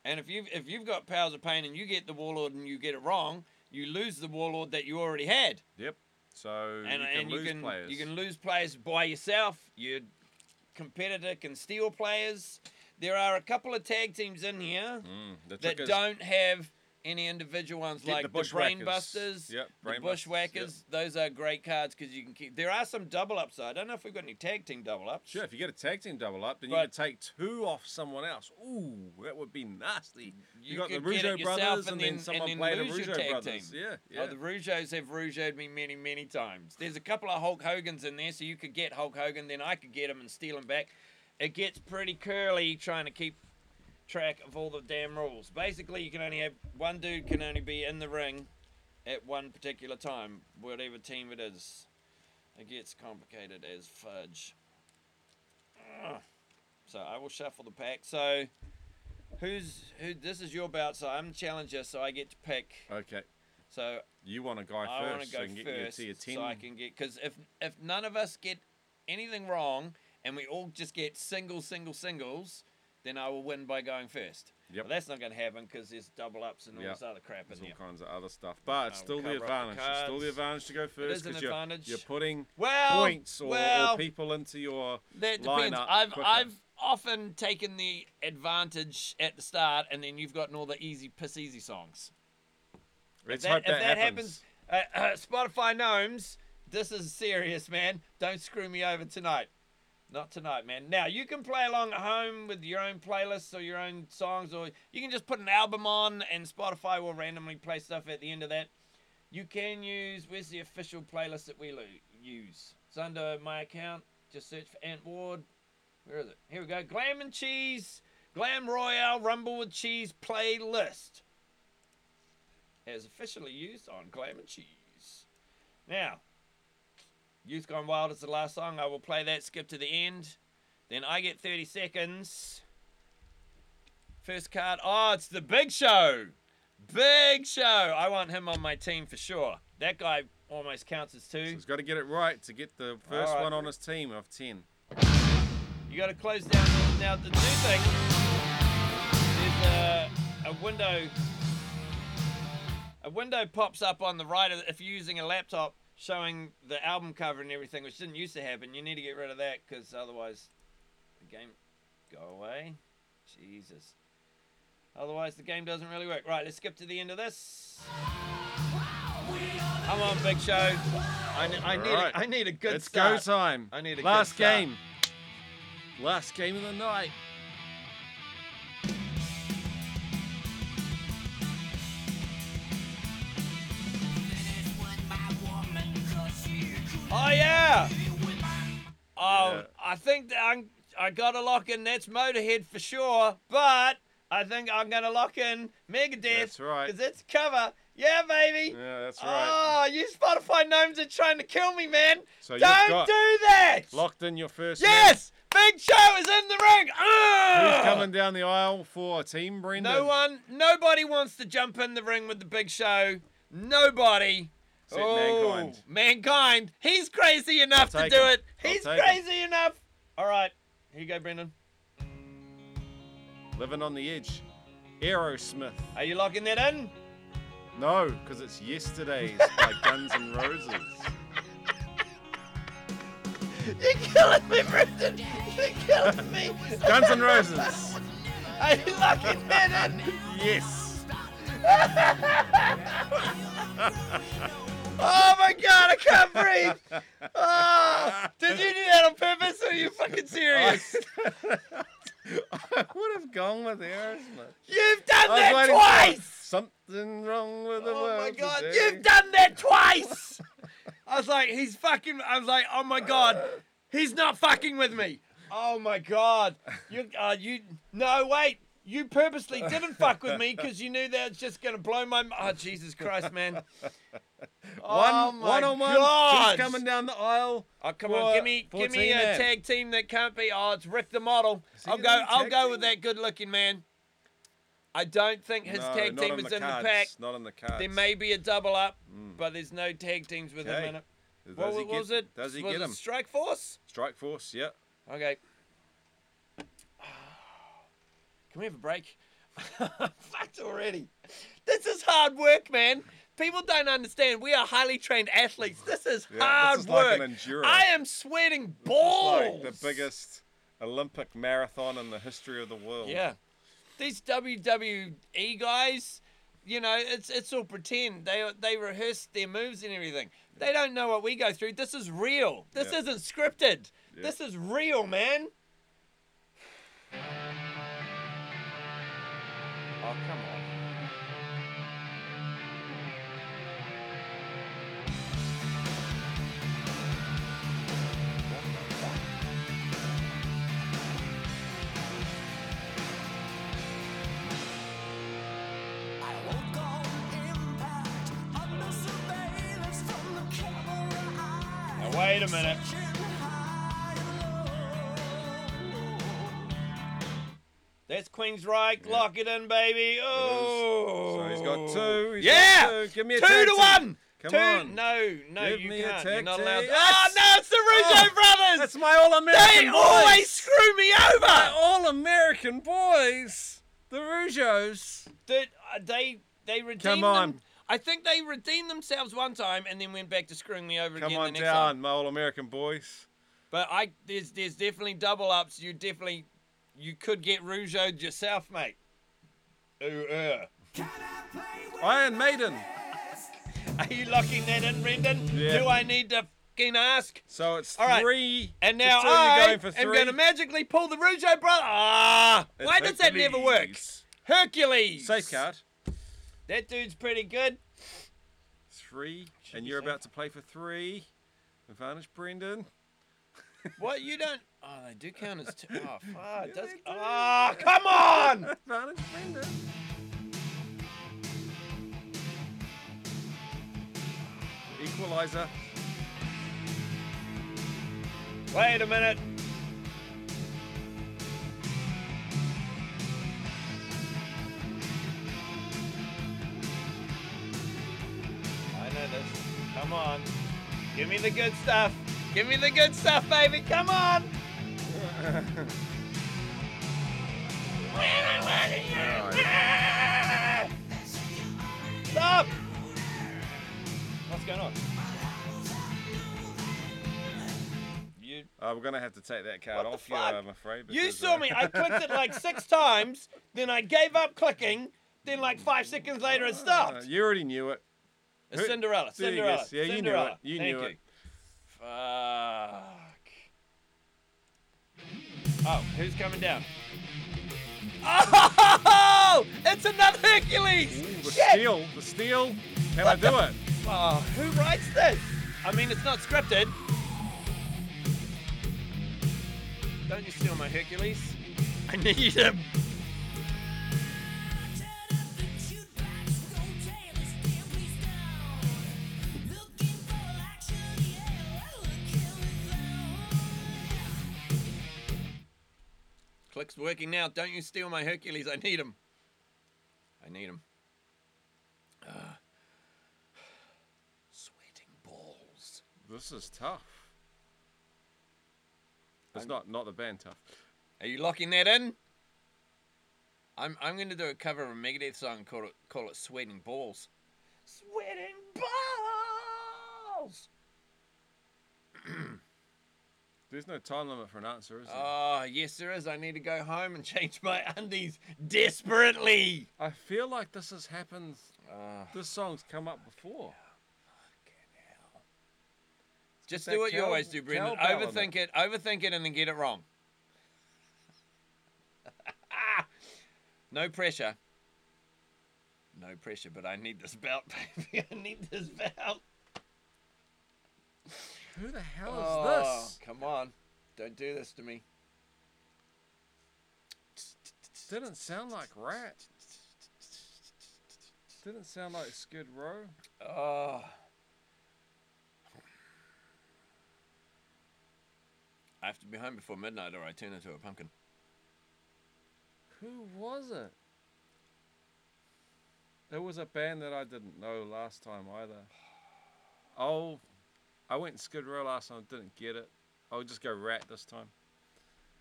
And if you've if you've got powers of pain and you get the warlord and you get it wrong, you lose the warlord that you already had. Yep. So And you can and lose you can players. you can lose players by yourself. Your competitor can steal players. There are a couple of tag teams in here Mm, the that don't have any individual ones like the the, Brain Bushwhackers. Busters, Yep, the Brain Busters, Bushwhackers. Those are great cards because you can keep. There are some double ups. though. I don't know if we've got any tag team double ups. Sure, if you get a tag team double up, then you can take two off someone else. Ooh, that would be nasty. You, You got the could get it Rougeau brothers, and and then, then- someone and then played a Rougeau tag brothers. team. Yeah, yeah. Oh, the Rougeaus have Rougeoed me many, many times. There's a couple of Hulk Hogan's in there, so you could get Hulk Hogan, then I could get him and steal him back. It gets pretty curly trying to keep track of all the damn rules. Basically, you can only have one dude can only be in the ring at one particular time, whatever team it is. It gets complicated as fudge. Ugh. So I will shuffle the pack. So who's who? This is your bout, so I'm the challenger, so I get to pick. okay. So You want a guy I want first to go so can get first, your tier 10. so I can get because if if none of us get anything wrong and we all just get single, single, singles, then I will win by going first. Yep. But that's not going to happen because there's double ups and all Yep. this other crap in There's all there. kinds of other stuff, but it's still the up the advantage. It's still the advantage to go first an because you're, advantage. you're putting Well, points or, well, or people into your That depends. lineup I've quicker. I've often taken the advantage at the start, and then you've gotten all the easy piss easy songs. Let's if that, hope if that, that happens. happens, uh, uh, Spotify gnomes, this is serious, man. Don't screw me over tonight. Not tonight, man. Now you can play along at home with your own playlists or your own songs, or you can just put an album on, and Spotify will randomly play stuff at the end of that. You can use where's the official playlist that we lo- use? It's under my account. Just search for Ant Ward. Where is it? Here we go. Glam and Cheese, Glam Royale Rumble with Cheese playlist has officially used on Glam and Cheese. Now, Youth Gone Wild is the last song. I will play that, skip to the end. Then I get 30 seconds. First card. Oh, it's the Big Show. Big Show. I want him on my team for sure. That guy almost counts as So two. he's got to get it right to get the first Alright. one on his team of 10. You got to close down now the new thing. There's a, a window. A window pops up on the right of- if you're using a laptop, showing the album cover and everything, which didn't used to happen. You need to get rid of that because otherwise, the game go away. Jesus. Otherwise, the game doesn't really work. Right, let's skip to the end of this. Come on, Big Show. I, I need Alright. a, I need a good it's start. go time. I need a good Last game. Last game of the night. Oh yeah. Oh, Yeah. I think that I'm, I got to lock in. That's Motorhead for sure. But I think I'm gonna lock in Megadeth. That's right. Cause it's cover. Yeah, baby. Yeah, that's right. Oh, you Spotify gnomes are trying to kill me, man. So Don't do that. Locked in your first. Yes, Big Show is in the ring. Ah! Who's coming down the aisle for a team, Brendan? No one, nobody wants to jump in the ring with the Big Show. Nobody. Except oh, Mankind. Mankind. He's crazy enough to do him. it. He's him. crazy enough. All right, here you go, Brendan. Living on the edge. Aerosmith. Are you locking that in? No, because it's yesterday's by Guns N' Roses. You're killing me, Brendan. You're killing me. Guns N' Roses. Are you locking that in? Yes. Oh my God, I can't breathe. Oh, did you do that on purpose, or are you fucking serious? I would have gone with Aerosmith. You've done that twice. Something wrong with the Oh world. my god, today. you've done that twice! I was like, he's fucking. I was like, oh my god, he's not fucking with me. Oh my god, you, uh, you. No, wait, you purposely didn't fuck with me because you knew that was just gonna blow my. Oh Jesus Christ, man! One, oh one on one. God. He's coming down the aisle. Oh come on, give me, give me a man. tag team that can't be. Oh, it's Rick the model. I'll go. I'll go team? with that good-looking man. I don't think his no, tag team is the in the pack. Not on the cards. There may be a double up, hmm. but there's no tag teams with him in it. Does What, what get, was it? Does he was get it him? Strike Force? Strike Force, yeah. Okay. Can we have a break? Fucked already. This is hard work, man. People don't understand. We are highly trained athletes. This is Yeah, hard this is like work. an enduro. I am sweating It's balls. like the biggest Olympic marathon in the history of the world. Yeah. These WWE guys, you know, it's it's all pretend. They they rehearse their moves and everything. They don't know what we go through. This is real. This Yeah. isn't scripted. Yeah. This is real, man. Oh, come on. A minute. That's Queensrÿche. Lock it in, baby. Oh. So he's got two. He's yeah. got two. Give me a two to team. one. Come two. on. No, no, Give you me a can't. You're not allowed. To... Oh no, it's the Rougeau Oh, brothers. That's my all American they boys. always screw me over. My all American boys. The Rougeaus. They, uh, they, they redeemed Come them- on. I think they redeemed themselves one time and then went back to screwing me over Come again on the next down, time. my old American boys. But I, there's, there's definitely double ups. You definitely, you could get Rougeau yourself, mate. Ooh, uh. Iron Maiden. Are you locking that in, Brendan? Yeah. Do I need to fucking ask? So it's All right. three. And now I going for am going to magically pull the Rougeau brother. Ah! Why does that never work? Hercules. Hercules. Safe card. That dude's pretty good. Three. And you're about to play for three. Advantage, Brendan. What you don't? Oh, they do count as two. Oh, fuck. Does... they ah, do. Oh, come on! Advantage, Brendan. Equalizer. Wait a minute. Come on. Give me the good stuff. Give me the good stuff, baby. Come on. Stop. What's going on? You Uh, we're gonna have to take that card What the off you, fuck? I'm afraid. You because, saw uh, me. I clicked it like six times, then I gave up clicking, then like five seconds later it stopped. you already knew it. It's who- Cinderella. there you go. Cinderella. Yeah, you knew Cinderella. it. You Thank knew you. it. Fuck. Oh, who's coming down? Oh! It's another Hercules! Ooh, the Shit! steel. The steel. I What do the- it? Oh, who writes this? I mean, it's not scripted. Don't you steal my Hercules? I need him. Click's working now. Don't you steal my Hercules. I need him. I need him. Ah. Sweating balls. This is tough. It's not not the band tough. Are you locking that in? I'm I'm going to do a cover of a Megadeth song call it call it Sweating Balls. Sweating balls. There's no time limit for an answer, is there? Oh yes, there is. I need to go home and change my undies desperately. I feel like this has happened. Ah. This song's come up before. Just do what you cow- always do, Brendan. cowbell Overthink it. Overthink it, and then get it wrong. no pressure. No pressure, but I need this belt, baby. I need this belt. Who the hell is Oh, this? come on. Don't do this to me. Didn't sound like Ratt. Didn't sound like Skid Row. Oh. I have to be home before midnight or I turn into a pumpkin. Who was it? It was a band that I didn't know last time either. Oh, I went Skid Row last time, didn't get it. I'll just go Ratt this time.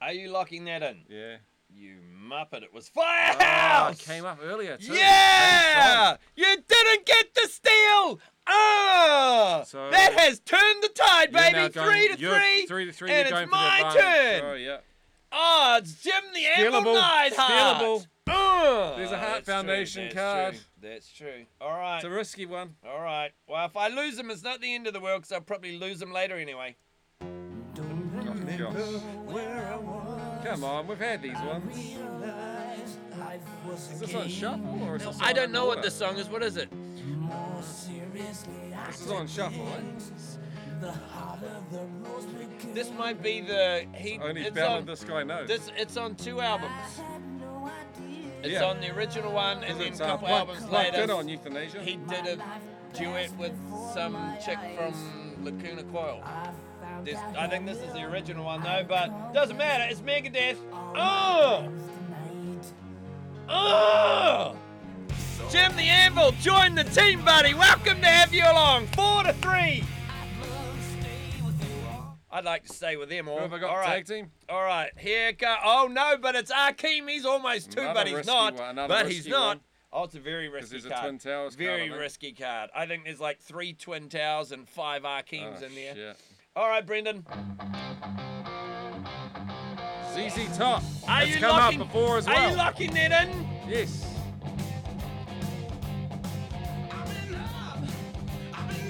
Are you locking that in? Yeah. You muppet, it was Oh, Firehouse! came up earlier too. Yeah! You didn't get the steal! Ah! So- that has turned the tide, You're now baby. going- three to you're three. Three to three. and you're it's my advantage. turn. Oh yeah. Oh, it's Jim the Anvil Stealable. Neidhart. Stealable. There's a Heart that's true, that's card. True, that's true. All right. It's a risky one. All right. Well, if I lose them, it's not the end of the world because I'll probably lose them later anyway. Oh, gosh. Come on, we've had these ones. Is this on shuffle or is this I don't know what this song is. What is it? This is on shuffle. Right? This might be the he. Only it's ballad on, this guy knows. This it's on two albums. It's Yeah. on the original one, and then a uh, couple Plug- albums later. On Youthanasia. He did a duet with some chick from Lacuna Coil. This, I think this is the original one though, but doesn't matter. It's Megadeth. Oh, oh. Jim the Anvil, join the team, buddy. Welcome to have you along. Four to three. I'd like to stay with them all. Who have I got? all right. Tag team? All right, here go. Oh no, but it's Akeem. He's almost two, Another but he's not. one, But he's not. one. Oh, it's a very risky there's a card. Twin Towers very think. risky card. I think there's like three Twin Towers and five Akeems Oh, ah, in there. shit. All right, Brendan. ZZ Top. Are That's you come locking, up before as well. Are you locking that in? yes.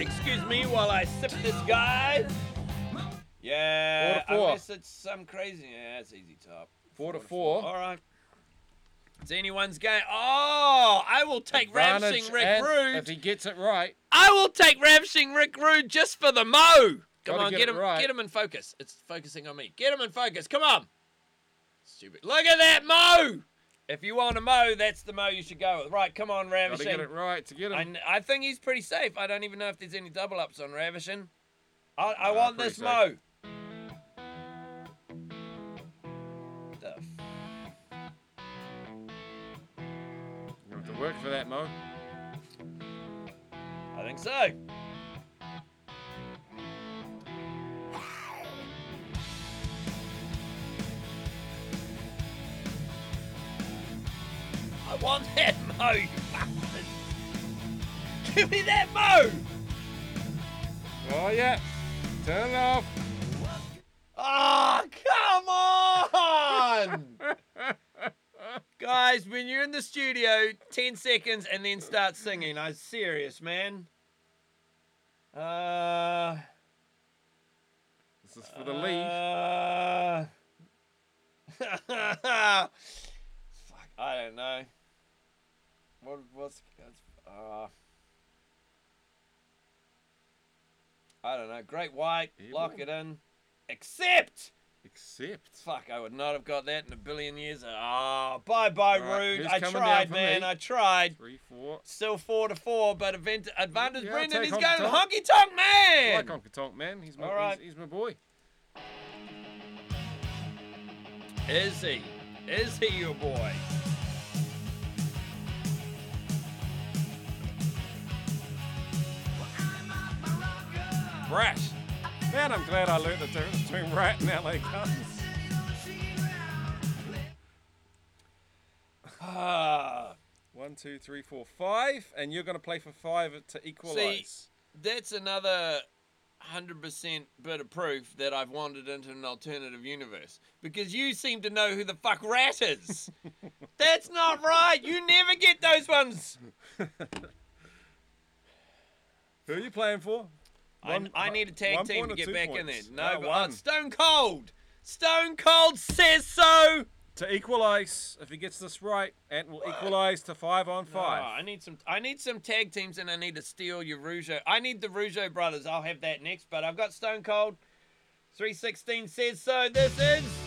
Excuse me while I sip this guy. Yeah, Four to four. unless it's some crazy. Yeah, it's ZZ Top. Four to four. All right. It's anyone's game. Oh, I will take Advantage Ravishing Rick Rude. If he gets it right, I will take Ravishing Rick Rude just for the mo. Come on, get get, him, right. get him in focus. It's focusing on me. Get him in focus. Come on. Stupid. Look at that mo. If you want a mo, that's the mo you should go with. Right, come on, Ravishing. get it right to get him. kn- I think he's pretty safe. I don't even know if there's any double ups on Ravishing. I, I Nah, want this safe. mo. Work for that, Mo. I think so. I want that mo, you bastard. Give me that mo! Oh yeah. Turn it off. Oh, come on! Guys, when you're in the studio, 10 seconds and then start singing. I'm serious, man. Uh. This is for the lead. Uh, fuck, I don't know. What, what's. Uh, I don't know. Great White, lock it in. Except. Except. Fuck, I would not have got that in a billion years. Ah, bye bye, All right, Rude. I tried, man. me? I tried. Three, four. Still four to four, but event, advantage Yeah, Brendan. He's going honky tonk I man. like Honky Tonk Man. He's my, right. he's, he's my boy. Is he? Is he your boy? Brash. Man, I'm glad I learned the difference between Ratt and LA Guns. Ah, One, two, three, four, five, and you're going to play for five to equalize. See, that's another hundred percent bit of proof that I've wandered into an alternative universe because you seem to know who the fuck Ratt is. that's not right. You never get those ones. Who are you playing for? I, One- I need a tag team to get back in there. No, No, but uh, Stone Cold. Stone Cold says so. To equalize, if he gets this right, Ant will equalize to five on five. Oh, I need some. I need some tag teams, and I need to steal your Rougeau. I need the Rougeau brothers. I'll have that next. But I've got Stone Cold. Three sixteen says so. This is.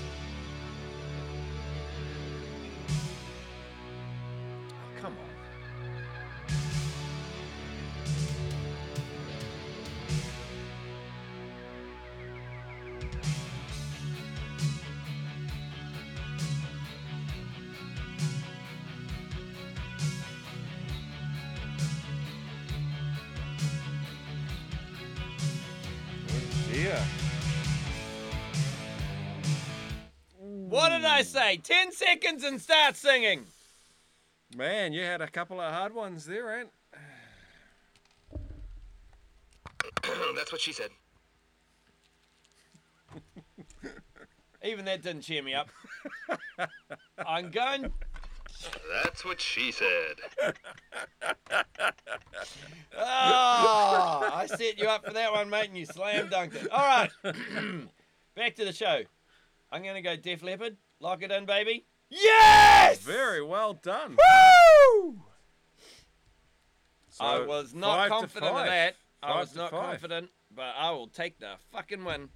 I say? Ten seconds and start singing. Man, you had a couple of hard ones there, Ant. That's what she said. Even that didn't cheer me up. I'm going. That's what she said. Oh, I set you up for that one, mate, and you slam dunked it. All right, back to the show. I'm gonna go Def Leppard. Lock it in, baby. Yes. Very well done. Woo! So, I was not five to confident of five. that. I was not five. confident, but I will take the fucking win.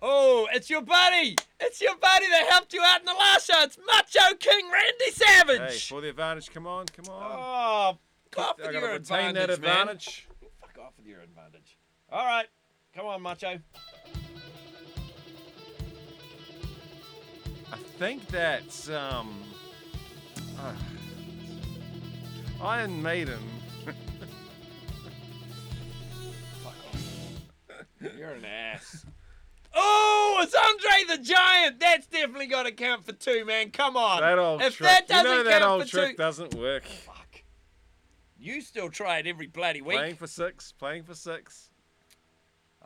Oh, it's your buddy! It's your buddy that helped you out in the last show. It's Macho King Randy Savage. Hey, for the advantage, come on, come on. oh, fuck off with gotta your retain advantage, that man. advantage. Fuck off with your advantage. All right, come on, Macho. I think that's um. uh, Iron Maiden. You're an ass. Oh, it's Andre the Giant. That's definitely got to count for two, man. Come on. That old if trick. that you doesn't you know that old trick two, doesn't work. fuck. You still try it every bloody week. Playing for six. Playing for six.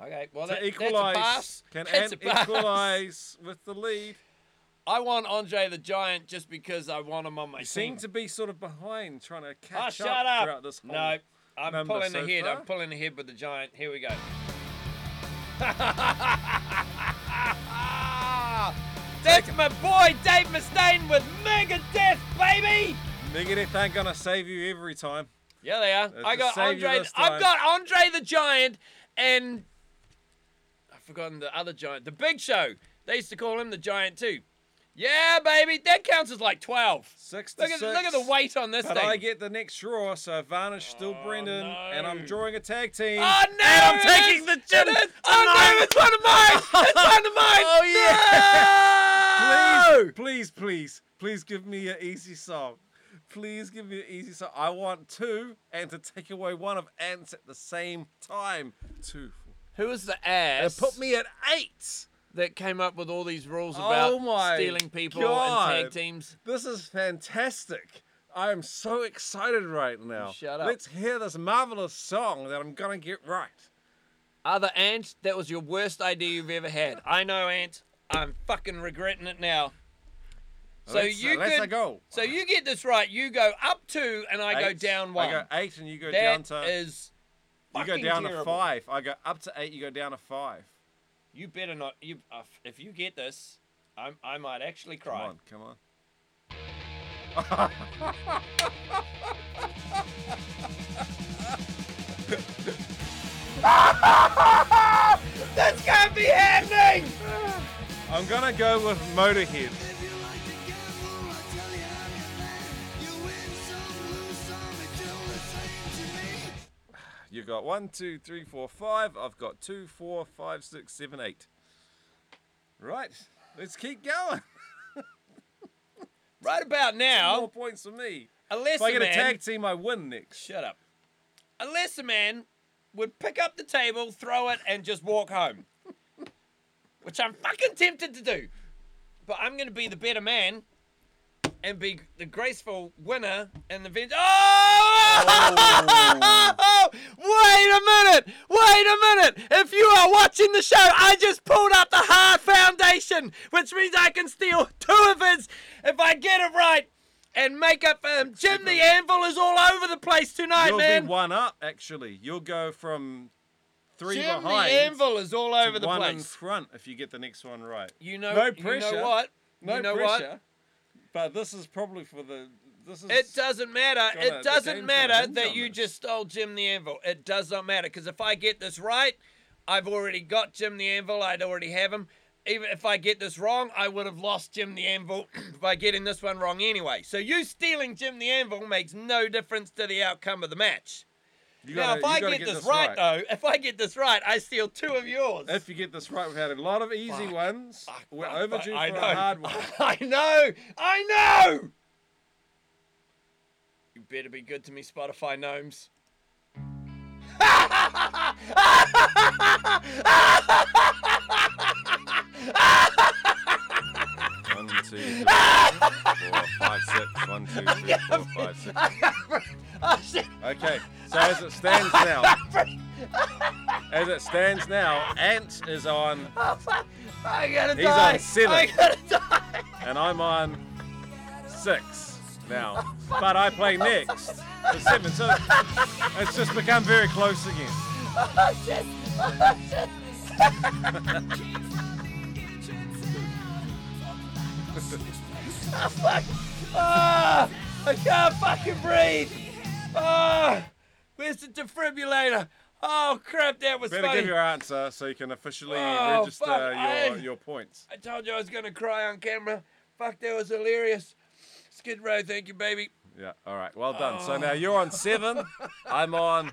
Okay, well To that, equalise. that's a pass. Can that's Ant a pass. equalise with the lead? I want Andre the Giant just because I want him on my You team. seem to be sort of behind, trying to oh, catch ah, shut up, up! throughout this whole. no, I'm pulling so ahead. far. I'm pulling ahead with the Giant. Here we go. That's my boy Dave Mustaine with Megadeth, baby. Megadeth ain't gonna save you every time. Yeah, they are. It's I got Andre. I've got Andre the Giant, and I've forgotten the other giant, the Big Show. They used to call him the Giant too. Yeah, baby, that counts as like twelve. Six to Look at six. look at the weight on this But thing. I get the next draw, so Varnish still Oh, Brendan, and I'm drawing a tag team. Oh no! And I'm taking the gym. It is! Oh no! It's one of mine! It's one of mine! Oh, yeah! Please, please, please, please give me an easy song. Please give me an easy song. I want two, and to take away one of ants at the same time. Two. Who was the And ass put me at eight. That came up with all these rules Oh about my stealing people God. and tag teams? This is fantastic. I am so excited right now. shut up. Let's hear this marvelous song that I'm gonna get right. Other Ant, that was your worst idea you've ever had. I know, Ant. I'm fucking regretting it now. So let's, you uh, let's could- go. So you get this right. You go up two, and I go Eight. down one. I go eight, and you go down That to. is you go fucking down to terrible. five. I go up to eight. You go down to five. You better not. You uh, if you get this, I I might actually cry. Come on, come on. This can't be happening. I'm gonna go with Motorhead. You got one, two, three, four, five. I've got two, four, five, six, seven, eight. Right, let's keep going. Right about now. More points for me. unless If I a get a man, tag team, I win next. shut up. Unless a man would pick up the table, throw it, and just walk home, which I'm fucking tempted to do. But I'm gonna be the better man and be the graceful winner and the venge. Oh! Wait a minute! Wait a minute! If you are watching the show, I just pulled up the Hart Foundation, which means I can steal two of his if I get it right and make up for him. Jim the Anvil is all over the place tonight, You'll man. be one up, actually. You'll go from three Jim behind the Anvil is all over the place. one in front if you get the next one right. You know, No You pressure. know what? No you know pressure. what? But this is probably for the. This is. It doesn't matter. Gonna- It doesn't matter that you this. just stole Jim the Anvil. It does not matter because if I get this right, I've already got Jim the Anvil. I'd already have him. Even if I get this wrong, I would have lost Jim the Anvil by getting this one wrong anyway. So you stealing Jim the Anvil makes no difference to the outcome of the match. You now, gotta- if I gotta get, this right, though, if I get this right, I steal two of yours. If you get this right, we've had a lot of easy Fuck. ones. Fuck, We're fuck, overdue for a hard one. I know. I know. You better be good to me, Spotify gnomes. One, two, three, four, five, six. One, two, three, four, five, six. oh! Okay, so as it stands now, as it stands now, Ant is on, oh, I gotta He's die. on seven. I gotta die. and I'm on six now. Oh, but I play next for seven, so it's just become very close again. Oh shit! Oh shit! oh, fuck. Ah, I can't fucking breathe. Ah, where's the defibrillator? Oh crap, that was Better funny. give your answer so you can officially Oh, register fuck, your, I- your points. I told you I was gonna cry on camera. Fuck, that was hilarious. Skid Row, thank you, baby. Yeah, all right, well done. So Oh. now you're on seven, I'm on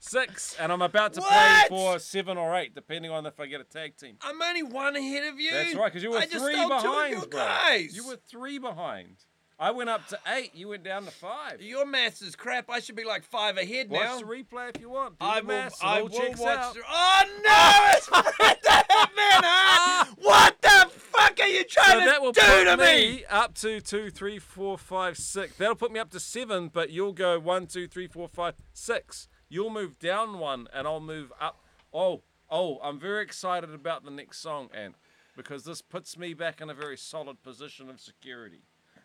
six, and I'm about to play for seven or eight, depending on if I get a tag team. I'm only one ahead of you. That's right, because you were I just three stole two of behind, your bro. guys. You were three behind. I went up to eight. You went down to five. Your maths is crap. I should be like five ahead now. Watch the replay if you want. Do I the will. maths, it I all will checks watch. out. The, oh no! It's Bret the Hitman, huh? What the fuck are you trying So to that will do put to me? me up to two, three, four, five, six. That'll put me up to seven, but you'll go one, two, three, four, five, six. You'll move down one, and I'll move up. Oh, oh, I'm very excited about the next song, and because this puts me back in a very solid position of security.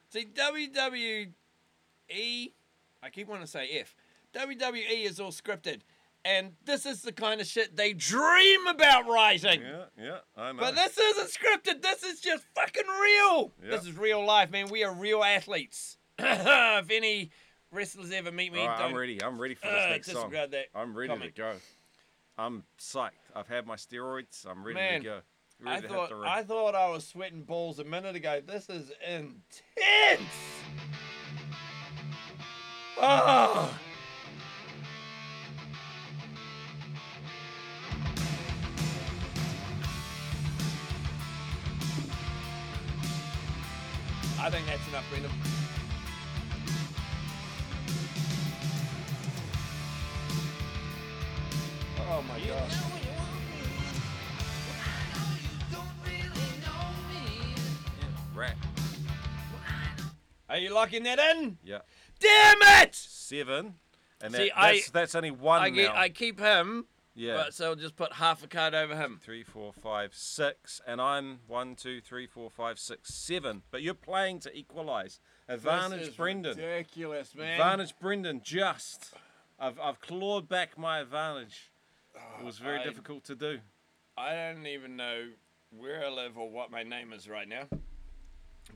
See, WWE, I keep wanting to say F. WWE is all scripted, and this is the kind of shit they dream about writing. Yeah, yeah, I know. But this isn't scripted. This is just fucking real. Yep. This is real life, man. We are real athletes. if any wrestlers ever meet me, right, I'm ready. I'm ready for this uh, next song. that I'm ready comment. to go. I'm psyched. I've had my steroids. I'm ready Man, to go. I Ready to thought. I thought I was sweating balls a minute ago. This is intense. Oh. I think that's enough, Brendan. Oh my gosh. Ratt. Are you locking that in? Yeah. Damn it! Seven. And See, that, I- that's, that's only one I, get, now. I keep him, yeah. but so I'll just put half a card over him. Three, four, five, six, and I'm one, two, three, four, five, six, seven. But you're playing to equalise. Advantage, This is Brendan. Ridiculous, man. Advantage, Brendan. Just. I've, I've clawed back my advantage. It was very I- difficult to do. I don't even know where I live or what my name is right now.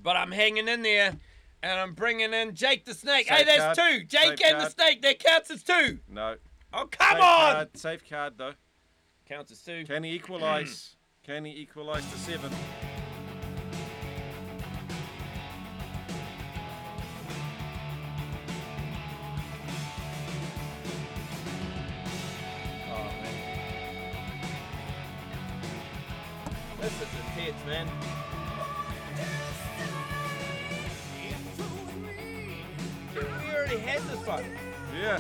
But I'm hanging in there, and I'm bringing in Jake the Snake. hey, Safe that's card. two. Jake Safe and the. Snake. That counts as two. No. Oh, come Safe on. Card, safe card though. Counts as two. Can he equalise? Can he equalise to seven? Man. We already had this one. Yeah.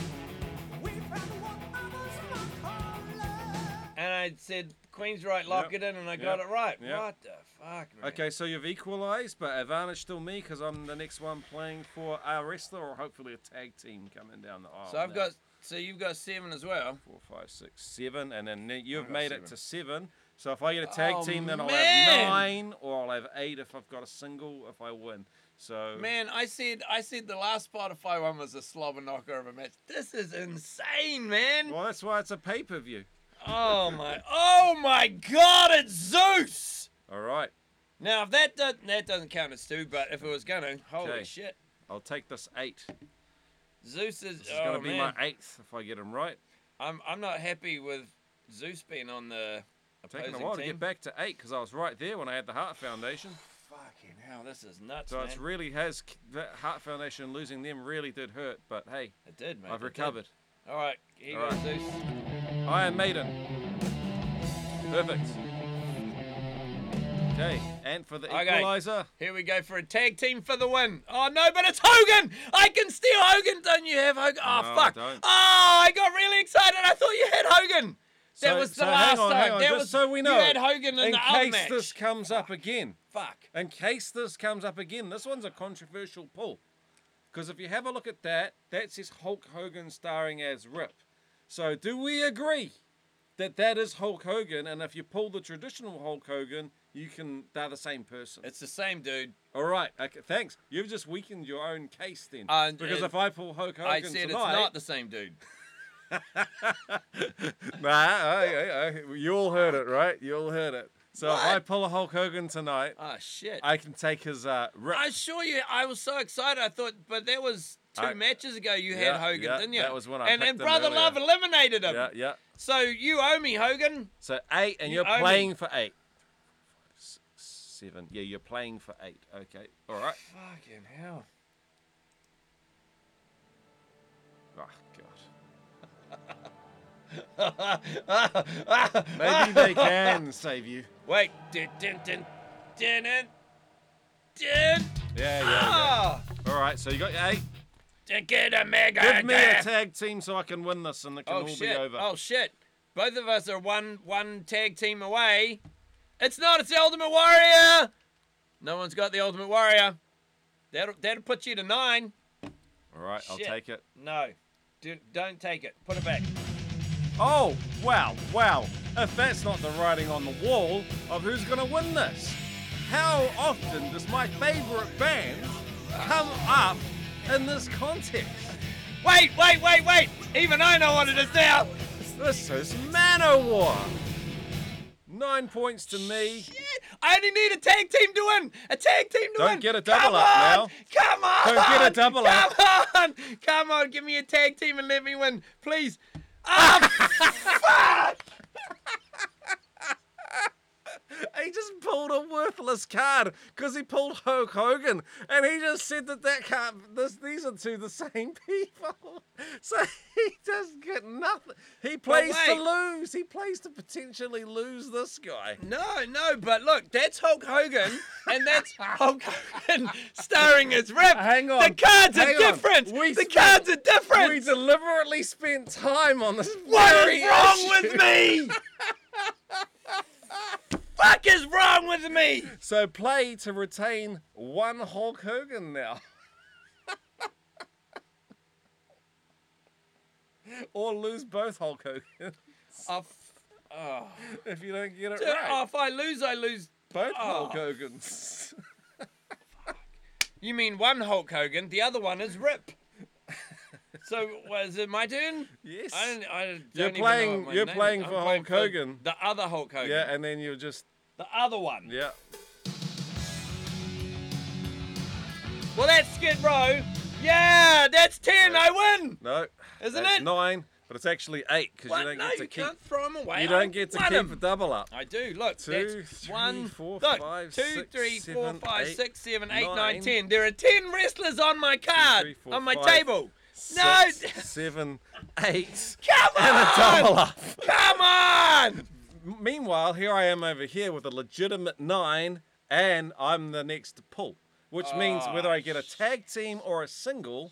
And I said, Queensrÿche, lock Yep. it in, and I got it right. Yep. What the fuck, man? Okay, so you've equalised, but advantage still me because I'm the next one playing for a wrestler or hopefully a tag team coming down the aisle. So I've now. got, so you've got seven as well. four, five, six, seven, and then you've made seven. it to seven. So if I get a tag Oh, team, then I'll man. have nine, or I'll have eight if I've got a single if I win. So Man, I said, I said the last Spotify one was a slobber knocker of a match. This is insane, man. well, that's why it's a pay per view. Oh my, oh my God, it's Zeus. All right, Now, if that doesn't, that doesn't count as two, but if it was gonna, holy Okay. shit, I'll take this eight. Zeus is. This is oh gonna be man, my eighth if I get him right. I'm, I'm not happy with Zeus being on the Taking a while to get back to eight because I was right there when I had the Hart Foundation. Fucking hell, this is nuts, So it's really has that Hart Foundation losing them really did hurt, but hey, it did, man. I've recovered. All right, here All goes. Zeus. Iron Maiden. Perfect. Okay, and for the Okay. equalizer. Here we go for a tag team for the win. Oh no, but it's Hogan! I can steal Hogan. Don't you have Hogan? Oh No, fuck! Oh, I got really excited. I thought you had Hogan. That was the so last hang on, time. hang on, that just was so we know. You had Hogan in, in the other case match. this comes up again. Fuck. In case this comes up again, this one's a controversial pull. Because if you have a look at that, that says Hulk Hogan starring as Rip. So do we agree that that is Hulk Hogan? And if you pull the traditional Hulk Hogan, you can they're the same person. It's the same dude. All right. Okay, thanks. You've just weakened your own case then. Uh, because if I pull Hulk Hogan I said tonight, it's not the same dude. nah, I, I, you all heard it, right? You all heard it. So if I pull a Hulk Hogan tonight, Ah shit. I can take his uh, Rip. I assure you, I was so excited. I thought, but that was two I- matches ago. You Yeah, had Hogan, yeah, didn't you? that was when I and and Brother earlier. Love eliminated him. yeah, yeah. So you owe me, Hogan. So eight, and You you're owe me. playing for eight. Seven. Yeah, you're playing for eight. Okay. All right. Fucking hell. Maybe they can save you. Wait. Dun, dun, dun, dun, dun. Yeah, yeah. Ah! yeah. All right, so you got your eight. To get a mega Give me a tag team so I can win this and it can Oh all shit! be over. Oh shit! Both of us are one one tag team away. It's not. It's the Ultimate Warrior. No one's got the Ultimate Warrior. That'll that'll put you to nine. All right, I'll take it. No, do, don't take it. Put it back. Oh, wow, wow. If that's not the writing on the wall of who's going to win this. How often does my favorite band come up in this context? Wait, wait, wait, wait! Even I know what it is now. This is Manowar. Nine points to me. I only need a tag team to win. A tag team to win! Don't get a double Come up on! now. Come on! Don't get a double up. Come on! Come on! Give me a tag team and let me win, please. Ah, fuck! He just pulled a worthless card because he pulled Hulk Hogan, and he just said that that can't. This, these are two the same people, so he just get nothing. He plays to lose. He plays to potentially lose this guy. No, no, but look, that's Hulk Hogan, and that's Hulk Hogan starring as Rip. Hang on, The cards are different. We the spent- cards are different. We deliberately spent time on this. What is wrong issue. with me? Fuck is wrong with me? So play to retain one Hulk Hogan now. or lose both Hulk Hogan Oh, if you don't get it Dude, right. oh, if I lose, I lose. both oh. Hulk Hogans. You mean one Hulk Hogan? The other one is Rip. So was it my turn? yes. I don't. I don't You're playing- you're playing is. for I'm Hulk Hogan. The other Hulk Hogan. yeah, and then you're just the other one. yeah. Well, that's Skid Row. Yeah, that's ten. I win. No. Isn't it? Nine, but it's actually eight because you don't no, get to you keep. can't throw them away. You don't get to keep 'em. a double up. I do. Look, Two, that's three, one, four, look, five, two, six, three, four, seven, five, eight, six, seven, eight, nine, nine. ten. There are ten wrestlers on my card, three, four, on my five, table. No, Six, seven, eight, come and a double on, up. come on. Meanwhile, here I am over here with a legitimate nine, and I'm the next to pull, which means Oh, whether I get a tag team or a single,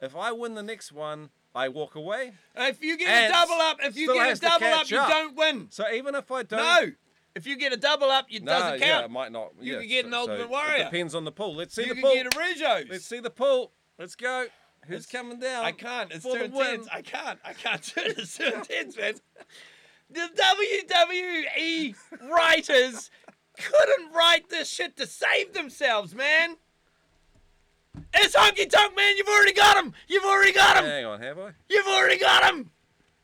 if I win the next one, I walk away. If you get And a double up, if you still get a to double up, catch you up. don't win. So even if I don't, No, if you get a double up, it no, doesn't yeah, count. it might not. You yeah, could get an Ultimate It Warrior. depends on the pull. Let's see you the pull. get a Rougeaus. Let's see the pull. Let's go. Who's It's- coming down? I can't. It's too intense. I can't. I can't do it. It's too intense, man. The WWE writers couldn't write this shit to save themselves, man. It's honky tonk, man. You've already got him. You've already got him. Hang on, have I? You've already got him.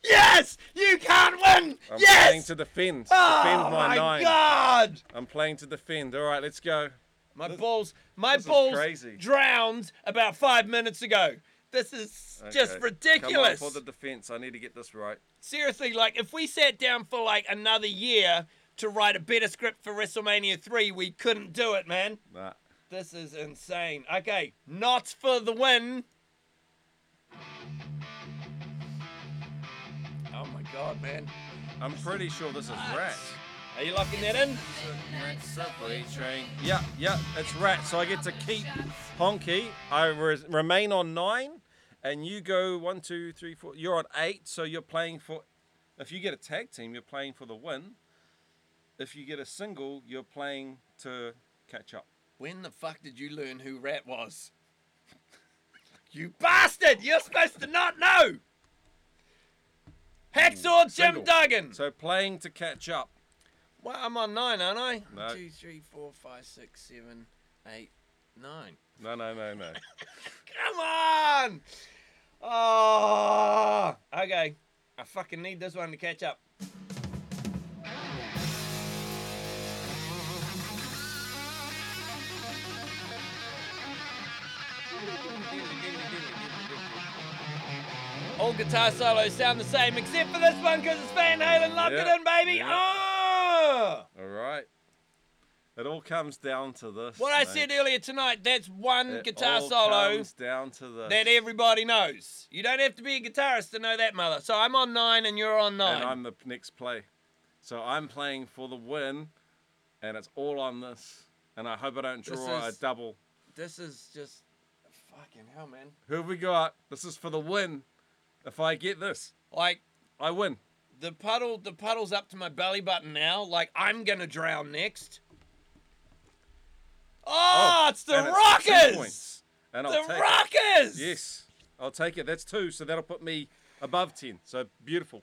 Yes, you can't win. I'm yes. playing to defend. oh defend my, my nine. god. I'm playing to defend. All right, let's go. My This- balls, my balls crazy. drowned about five minutes ago. This is just ridiculous. Come on for the defense. I need to get this right. Seriously, like if we sat down for like another year to write a better script for WrestleMania 3, we couldn't do it, man. Nah. This is insane. Okay, not for the win. Oh my god, man. I'm pretty sure this is Ratt. Are you locking that in? Yeah, yeah, it's Ratt. So I get to keep Honky. I res- remain on nine, and you go one, two, three, four. You're on eight, so you're playing for. If you get a tag team, you're playing for the win. If you get a single, you're playing to catch up. When the fuck did you learn who Ratt was? you bastard! You're supposed to not know! Hacksaw Jim Single. Duggan! So playing to catch up. Well, I'm on nine, aren't I? No. Two, three, four, five, six, seven, eight, nine. No, no, no, no. Come on! Oh, okay. I fucking need this one to catch up. All guitar solos sound the same except for this one because it's Van Halen. Lock Yeah, it in, baby. yeah. Oh! All right. It all comes down to this. What I said earlier tonight, that's one It guitar all solo comes down to this. that everybody knows. You don't have to be a guitarist to know that, mother. So I'm on nine and you're on nine. and I'm the next play. So I'm playing for the win, and it's all on this. And I hope I don't draw a double. This is just Fucking hell, man. Who have we got? This is for the win. If I get this, Like I win. the puddle, the puddle's up to my belly button now. Like I'm gonna drown next. Oh, oh, it's the and it's two Rockers! And I'll the take it. Rockers! Yes, I'll take it. That's two, so that'll put me above ten. So beautiful.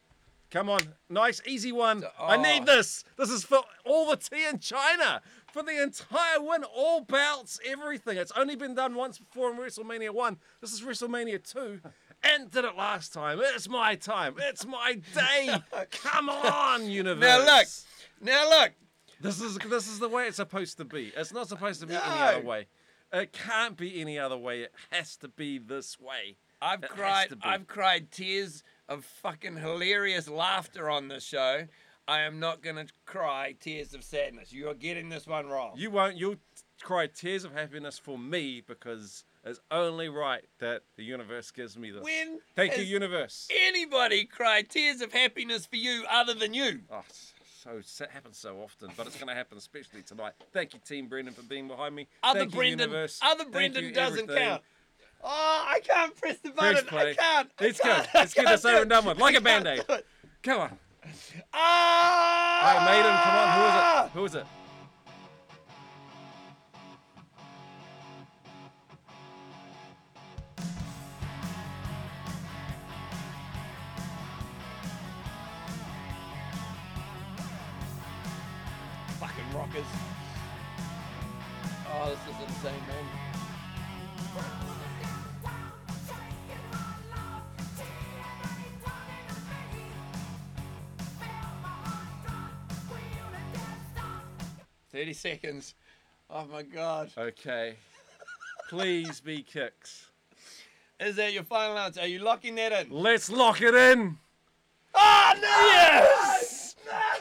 Come on, nice, easy one. I oh. need Oh. this. This is for all the tea in China for the entire win, all bouts, everything. It's only been done once before in WrestleMania one. This is WrestleMania two, and did it last time. It's my time. It's my day. Come on, universe. Now look, now look. This is this is the way it's supposed to be. It's not supposed to be any other way. It can't be any other way. It has to be this way. I've It cried. I've cried tears of fucking hilarious laughter on this show. I am not gonna cry tears of sadness. You are getting this one wrong. You won't. You'll cry tears of happiness for me because it's only right that the universe gives me this. When Thank you, universe. Anybody cry tears of happiness for you other than you? Oh, so it happens so often, but it's going to happen especially tonight. Thank you, Team Brendan, for being behind me. Other Thank you, Brendan, universe. other Brendan you, doesn't everything. count. Oh, I can't press the Press button. play. I can't. I Let's go. can't. I Let's get this over and done with, like a I can't Band-Aid. Come on. Ah! Hey, Maiden, come on. Who is it? Who is it? Rockers. Oh, this is insane, man. Thirty seconds. Oh my god. Okay. Please be Kix. Is that your final answer? Are you locking that in? Let's lock it in. Oh no! Yes!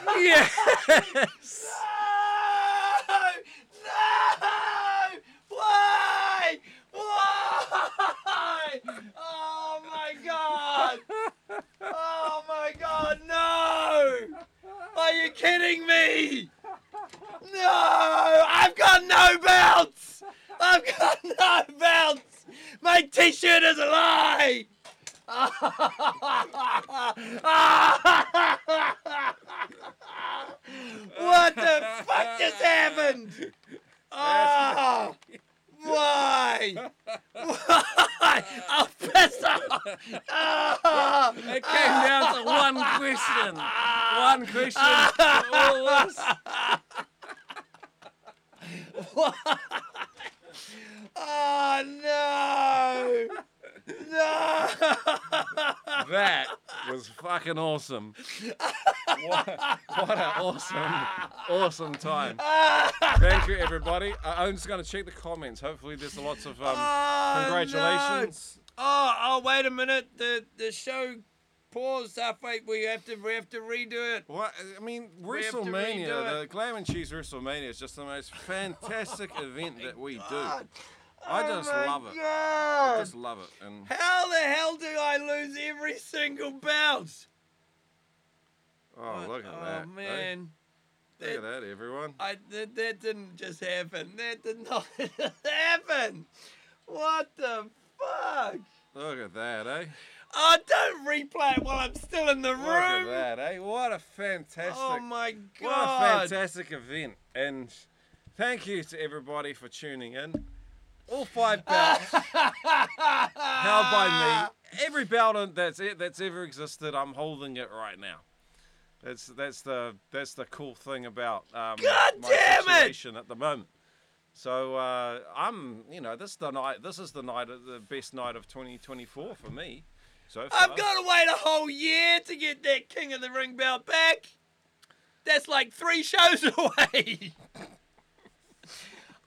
No! Yes! No! No! Why? Why? Oh my god! Oh my god, no! Are you kidding me? No! I've got no belts! I've got no belts! My t-shirt is a lie! what the fuck just happened? Oh, why? Why? I'm pissed off. Oh. It came down to one question. One question. for all this. Oh no! No! That was fucking awesome. What, what an awesome, awesome time. Thank you, everybody. I- I'm just going to check the comments. Hopefully, there's lots of um, Oh, congratulations. no. Oh, oh, wait a minute. The the show paused halfway. We have to we have to redo it. What I mean, We have to WrestleMania, redo the. Glam and Cheese WrestleMania is just the most fantastic event that we do. God. I Oh just my love it. I just love it. And How the hell do I lose every single bout? oh, look at oh that! eh? man, Look at that, everyone. I that, that didn't just happen. That did not happen. What the fuck? Look at that, eh? Oh, don't replay it while I'm still in the room. Look at that, eh? What a fantastic, Oh my what a fantastic event! And thank you to everybody for tuning in. All five belts held by me. Every bout that's it that's ever existed, I'm holding it right now. That's that's the that's the cool thing about um, God my damn it! situation at the moment. So uh, I'm, you know, this the night. This is the night, of the best night of 2024 for me. So far. I've got to wait a whole year to get that King of the Ring belt back. That's like three shows away.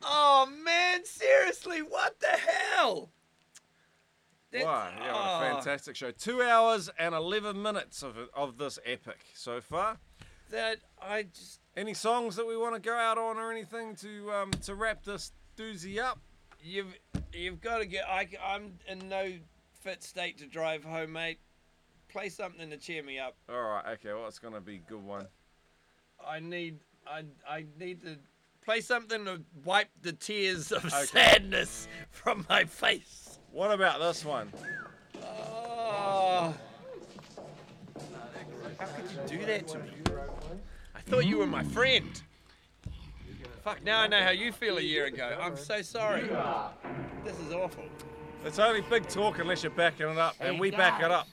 Oh man, seriously, what the hell? That's- Wow, yeah, what oh, a fantastic show. Two hours and 11 minutes of, of this epic so far. That I just Any songs that we want to go out on or anything to um, to wrap this doozy up? you've you've got to get. I I'm in no fit state to drive home, mate. Play something to cheer me up. All right, okay, well, it's going to be a good one. I need I I need to play something to wipe the tears of Okay. sadness from my face. What about this one? Oh. How could you do that to me? I thought you were my friend. Fuck, now I know how you feel a year ago. I'm so sorry. This is awful. It's only big talk unless you're backing it up, and we back it up.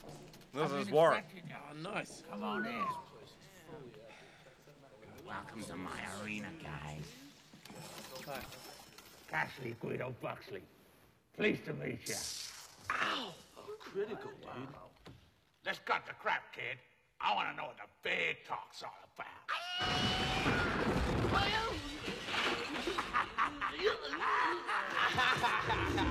This is Warrant. Oh, nice. Come on in. Welcome to my arena, guys. Cashley Guido Buxley. Pleased to meet you. Ow! critical, dude. Let's cut the crap, kid. I want to know what the big talk's all about.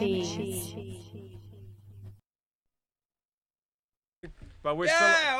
cheese. But we're Yeah, still. all